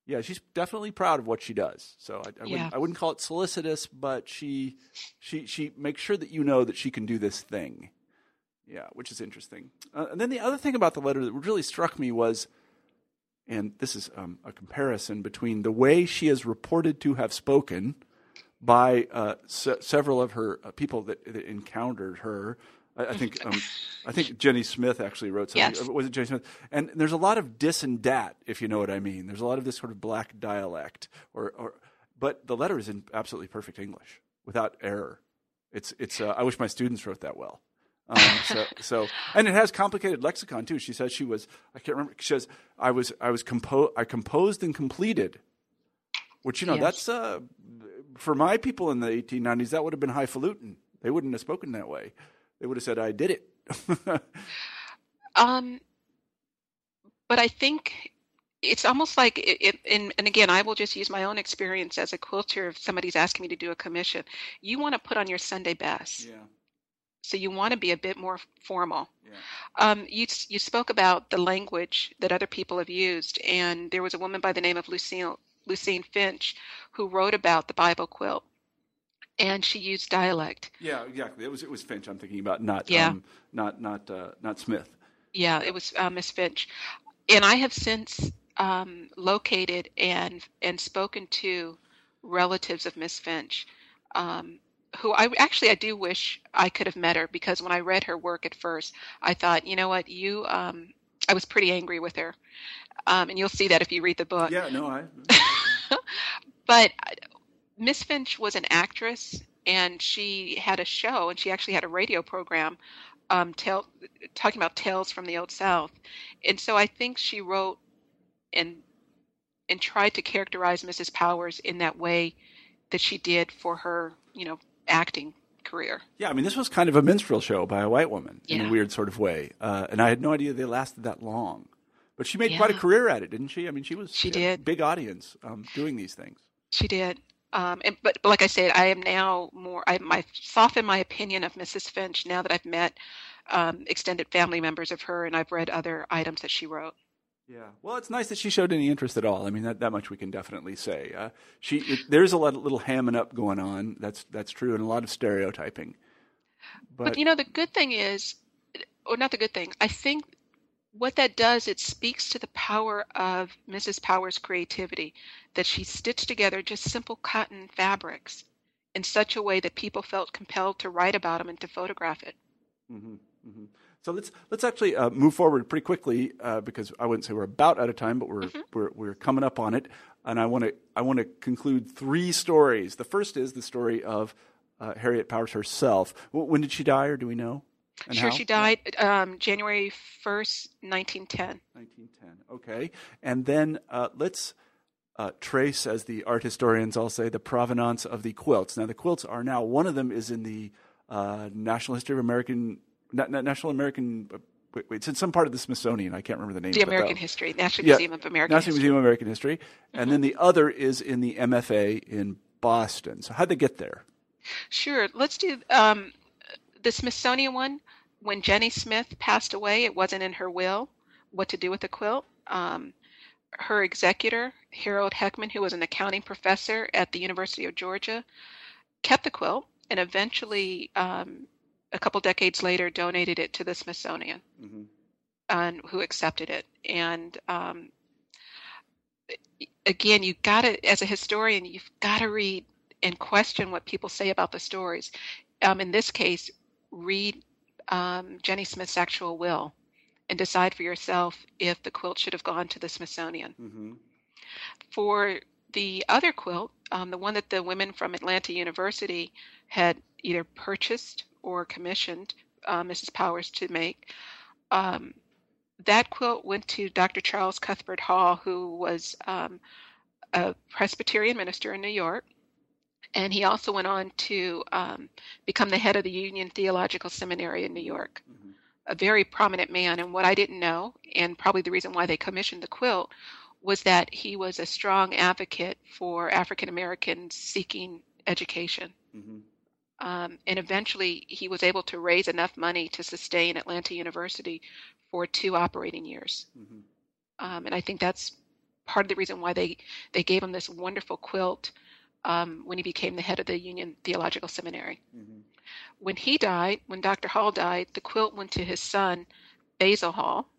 yeah she's definitely proud of what she does. So I, I, yeah. wouldn't, I wouldn't call it solicitous, but she she she makes sure that you know that she can do this thing. Yeah, which is interesting. Uh, and then the other thing about the letter that really struck me was, and this is um, a comparison between the way she is reported to have spoken by uh, se- several of her uh, people that, that encountered her I, I think um, I think Jennie Smith actually wrote something. Yes. Was it Jennie Smith? And there's a lot of dis and dat, if you know what I mean. There's a lot of this sort of black dialect, or, or but the letter is in absolutely perfect English without error. It's it's. Uh, I wish my students wrote that well. Um, so, so, and it has complicated lexicon too. She says she was. I can't remember. She says I was. I was compo- I composed and completed, which you know yes. that's uh, for my people in the 1890s. That would have been highfalutin. They wouldn't have spoken that way. They would have said, I did it. um, but I think it's almost like it, it, and, and again i will just use my own experience as a quilter if somebody's asking me to do a commission you want to put on your sunday best yeah. So you want to be a bit more formal yeah. um, you, you spoke about the language that other people have used and there was a woman by the name of lucille lucine finch who wrote about the bible quilt and she used dialect. Yeah, exactly. It was it was Finch. I'm thinking about not yeah. Um, not not uh, not Smith. Yeah, it was uh, Miss Finch, and I have since um, located and and spoken to relatives of Miss Finch, um, who I actually I do wish I could have met her because when I read her work at first, I thought, you know what, you um, I was pretty angry with her, um, and you'll see that if you read the book. Yeah, no, I. but Miss Finch was an actress, and she had a show, and she actually had a radio program, um, tell, talking about tales from the old South. And so I think she wrote and and tried to characterize Mrs. Powers in that way that she did for her, you know, acting career. Yeah, I mean, this was kind of a minstrel show by a white woman yeah. in a weird sort of way, uh, and I had no idea they lasted that long. But she made yeah. quite a career at it, didn't she? I mean, she was she did big audience um, doing these things. She did. Um, and, but, but, like I said, I am now more. I my soften my opinion of Mrs. Finch now that I've met um, extended family members of her and I've read other items that she wrote. Yeah, well, it's nice that she showed any interest at all. I mean, that, that much we can definitely say. Uh, she it, there's a lot of little hamming up going on. That's that's true, and a lot of stereotyping. But, but you know, the good thing is, or not the good thing. I think what that does, it speaks to the power of Mrs. Powers' creativity, that she stitched together just simple cotton fabrics in such a way that people felt compelled to write about them and to photograph it. Mm-hmm, mm-hmm. So let's let's actually uh, move forward pretty quickly uh, because I wouldn't say we're about out of time, but we're mm-hmm. we're, we're coming up on it, and I want to I want to conclude three stories. The first is the story of uh, Harriet Powers herself. When did she die, or do we know? And sure, how? she died um, January 1st, 1910. 1910, okay. And then uh, let's uh, trace, as the art historians all say, the provenance of the quilts. Now, the quilts are now, one of them is in the uh, National History of American, Na- National American uh, Wait, wait, it's in some part of the Smithsonian. I can't remember the name. The American History, National yeah, Museum of American National History. Museum of American History, and mm-hmm. then the other is in the MFA in Boston. So how'd they get there? Sure. Let's do um, the Smithsonian one, when Jennie Smith passed away, it wasn't in her will, what to do with the quilt. Um, her executor, Harold Heckman, who was an accounting professor at the University of Georgia, kept the quilt and eventually, um, a couple decades later, donated it to the Smithsonian, mm-hmm. and who accepted it. And um, again, you got to, as a historian, you've got to read and question what people say about the stories. Um, in this case, read um, Jennie Smith's actual will and decide for yourself if the quilt should have gone to the Smithsonian. Mm-hmm. For the other quilt, um, the one that the women from Atlanta University had either purchased or commissioned uh, Mrs. Powers to make, um, that quilt went to Dr. Charles Cuthbert Hall, who was um, a Presbyterian minister in New York. And he also went on to um, become the head of the Union Theological Seminary in New York. Mm-hmm. A very prominent man. And what I didn't know, and probably the reason why they commissioned the quilt, was that he was a strong advocate for African Americans seeking education. Mm-hmm. Um, and eventually, he was able to raise enough money to sustain Atlanta University for two operating years. Mm-hmm. Um, and I think that's part of the reason why they, they gave him this wonderful quilt um, when he became the head of the Union Theological Seminary. Mm-hmm. When he died, when Dr. Hall died, the quilt went to his son, Basil Hall.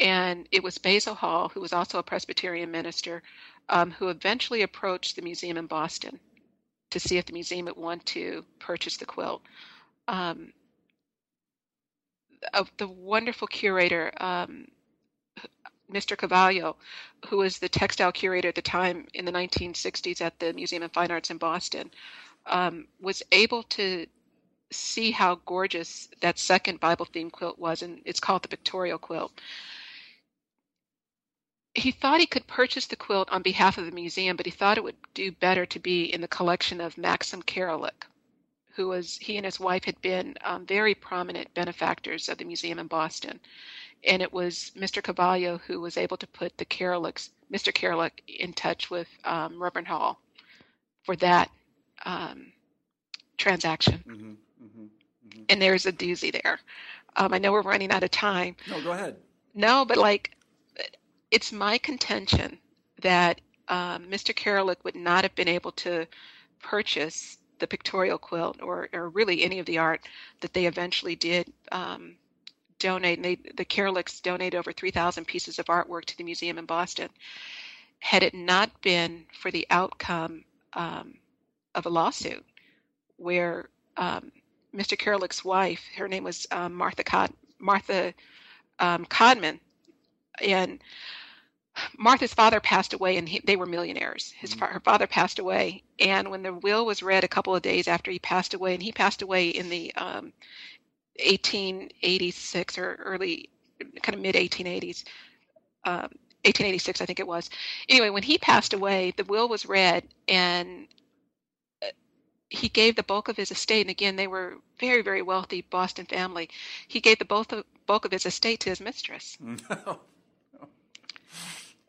And it was Basil Hall, who was also a Presbyterian minister, um, who eventually approached the museum in Boston to see if the museum would want to purchase the quilt. Um, of the wonderful curator, um, Mr. Cavallo, who was the textile curator at the time in the 1960s at the Museum of Fine Arts in Boston, um, was able to see how gorgeous that second Bible themed quilt was, and it's called the Pictorial Quilt. He thought he could purchase the quilt on behalf of the museum, but he thought it would do better to be in the collection of Maxim Karolik, who was he and his wife had been um, very prominent benefactors of the museum in Boston and it was Mr. Cavallo who was able to put the Karoliks, Mr. Karolik, in touch with um, Reverend Hall for that um, transaction. Mm-hmm, mm-hmm, mm-hmm. And there's a doozy there. Um, I know we're running out of time. No, go ahead. No, but like, it's my contention that um, Mr. Karolik would not have been able to purchase the pictorial quilt or, or really any of the art that they eventually did um, donate, they, the Karoliks donate over 3,000 pieces of artwork to the museum in Boston. Had it not been for the outcome um, of a lawsuit where um, Mr. Karolik's wife, her name was um, Martha Cod- Martha um, Codman, and Martha's father passed away, and he, they were millionaires. His mm-hmm. her father passed away, and when the will was read a couple of days after he passed away, and he passed away in the um, 1886 or early, kind of mid 1880s. Um, 1886, I think it was. Anyway, when he passed away, the will was read, and uh, he gave the bulk of his estate. And again, they were very, very wealthy Boston family. He gave the bulk of, bulk of his estate to his mistress,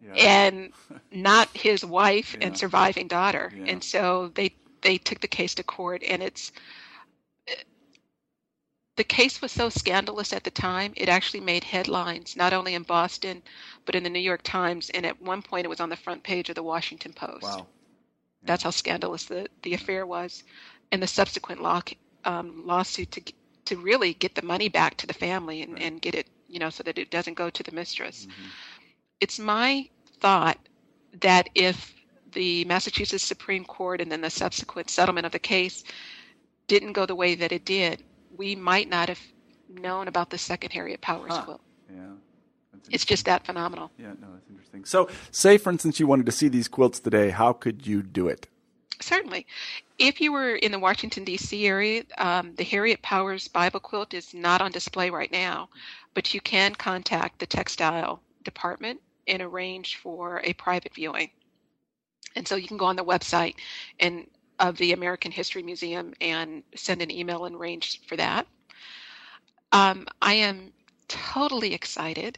yeah. and not his wife yeah. and surviving daughter. Yeah. And so they they took the case to court, and it's the case was so scandalous at the time, it actually made headlines, not only in Boston, but in the New York Times. And at one point, it was on the front page of the Washington Post. Wow. That's how scandalous the, the affair was. And the subsequent law, um, lawsuit to, to really get the money back to the family and, right. and get it, you know, so that it doesn't go to the mistress. Mm-hmm. It's my thought that if the Massachusetts Supreme Court and then the subsequent settlement of the case didn't go the way that it did, we might not have known about the second Harriet Powers huh. quilt. Yeah. It's just that phenomenal. Yeah, no, that's interesting. So, say for instance, you wanted to see these quilts today. How could you do it? Certainly. If you were in the Washington, D.C. area, um, the Harriet Powers Bible quilt is not on display right now, but you can contact the textile department and arrange for a private viewing. And so you can go on the website and of the American History Museum and send an email and arrange for that. Um, I am totally excited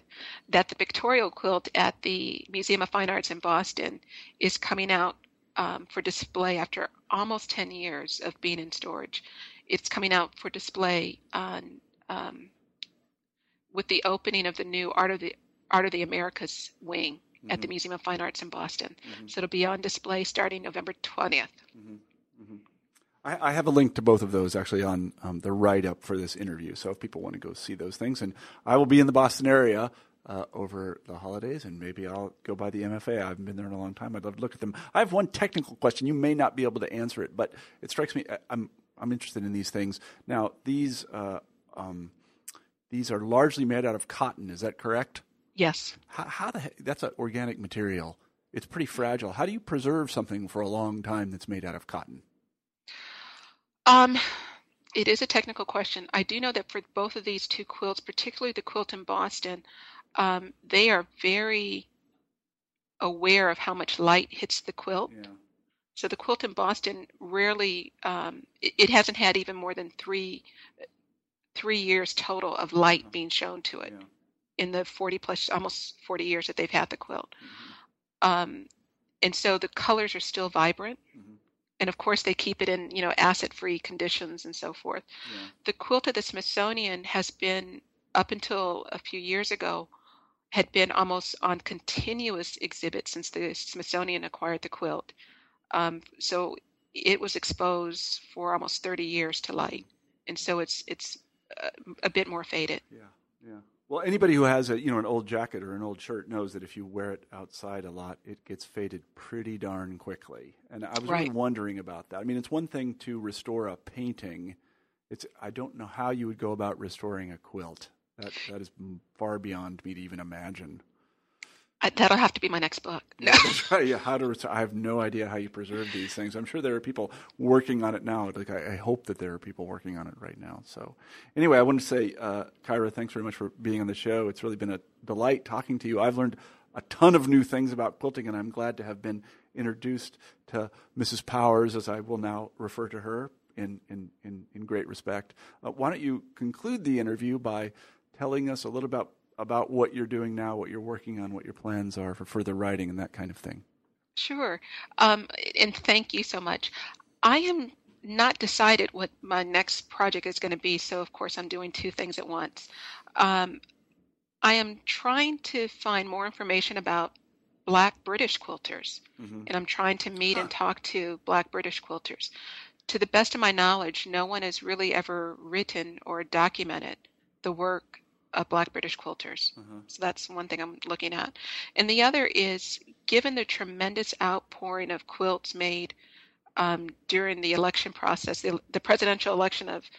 that the pictorial quilt at the Museum of Fine Arts in Boston is coming out um, for display after almost 10 years of being in storage. It's coming out for display on um, with the opening of the new Art of the Art of the Americas wing mm-hmm. at the mm-hmm. Museum of Fine Arts in Boston. Mm-hmm. So it'll be on display starting November 20th. Mm-hmm. mm-hmm. I, I, have a link to both of those actually on um, the write up for this interview. So if people want to go see those things, and I will be in the Boston area uh, over the holidays, and maybe I'll go by the MFA. I haven't been there in a long time. I'd love to look at them. I have one technical question. You may not be able to answer it, but it strikes me. I'm I'm interested in these things. Now, these uh, um, these are largely made out of cotton. Is that correct? Yes. How, how the heck, that's an organic material. It's pretty fragile. How do you preserve something for a long time that's made out of cotton? Um, it is a technical question. I do know that for both of these two quilts, particularly the quilt in Boston, um, they are very aware of how much light hits the quilt. Yeah. So the quilt in Boston rarely, um, it, it, hasn't had even more than three three years total of light being shown to it yeah. In the 40 plus, almost 40 years that they've had the quilt. Mm-hmm. Um, and so the colors are still vibrant. Mm-hmm. And of course, they keep it in, you know, acid-free conditions and so forth. Yeah. The quilt of the Smithsonian has been up until a few years ago had been almost on continuous exhibit since the Smithsonian acquired the quilt. Um, so it was exposed for almost 30 years to light, and so it's it's a, a bit more faded. Yeah, yeah. Well, anybody who has a you know an old jacket or an old shirt knows that if you wear it outside a lot, it gets faded pretty darn quickly. And I was right. really wondering about that. I mean, it's one thing to restore a painting. It's I don't know how you would go about restoring a quilt. That that is far beyond me to even imagine. I, that'll have to be my next book. No. yeah, how to? I have no idea how you preserve these things. I'm sure there are people working on it now. Like I, I hope that there are people working on it right now. So, anyway, I want to say, uh, Kyra, thanks very much for being on the show. It's really been a delight talking to you. I've learned a ton of new things about quilting, and I'm glad to have been introduced to Mrs. Powers, as I will now refer to her in in in, in great respect. Uh, why don't you conclude the interview by telling us a little about about what you're doing now, what you're working on, what your plans are for further writing and that kind of thing. Sure. Um, and thank you so much. I am not decided what my next project is going to be, so of course I'm doing two things at once. Um, I am trying to find more information about Black British quilters, mm-hmm. and I'm trying to meet huh. and talk to Black British quilters. To the best of my knowledge, no one has really ever written or documented the work of Black British quilters. Uh-huh. So that's one thing I'm looking at. And the other is given the tremendous outpouring of quilts made um, during the election process, the, the presidential election of,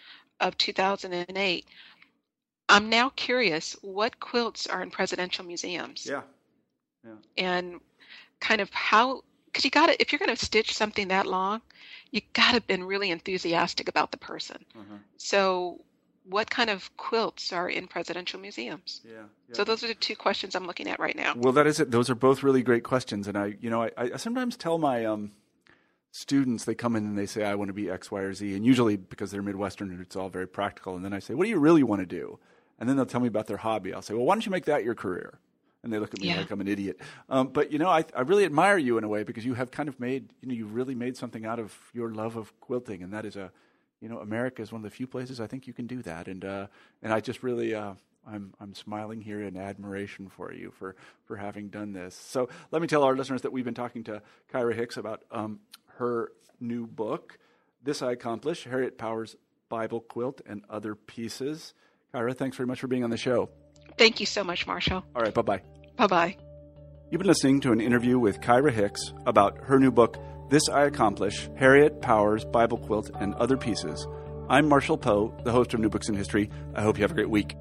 of 2008, I'm now curious what quilts are in presidential museums. Yeah. Yeah. And kind of how, because you got to, if you're going to stitch something that long, you got to have been really enthusiastic about the person. Uh-huh. So what kind of quilts are in presidential museums? Yeah, yeah, So those are the two questions I'm looking at right now. Well, that is it. Those are both really great questions, and I, you know, I, I sometimes tell my um, students they come in and they say I want to be X, Y, or Z, and usually because they're Midwestern, and it's all very practical. And then I say, what do you really want to do? And then they'll tell me about their hobby. I'll say, well, why don't you make that your career? And they look at me yeah. like I'm an idiot. Um, but you know, I, I really admire you in a way because you have kind of made, you know, you've really made something out of your love of quilting, and that is a you know, America is one of the few places I think you can do that. And uh, and I just really uh, I'm I'm smiling here in admiration for you for for having done this. So let me tell our listeners that we've been talking to Kyra Hicks about um, her new book, "This I Accomplish: Harriet Powers Bible Quilt and Other Pieces." Kyra, thanks very much for being on the show. Thank you so much, Marshall. All right, bye bye. Bye bye. You've been listening to an interview with Kyra Hicks about her new book. This I Accomplish Harriet Powers Bible Quilt and Other Pieces. I'm Marshall Poe, the host of New Books in History. I hope you have a great week.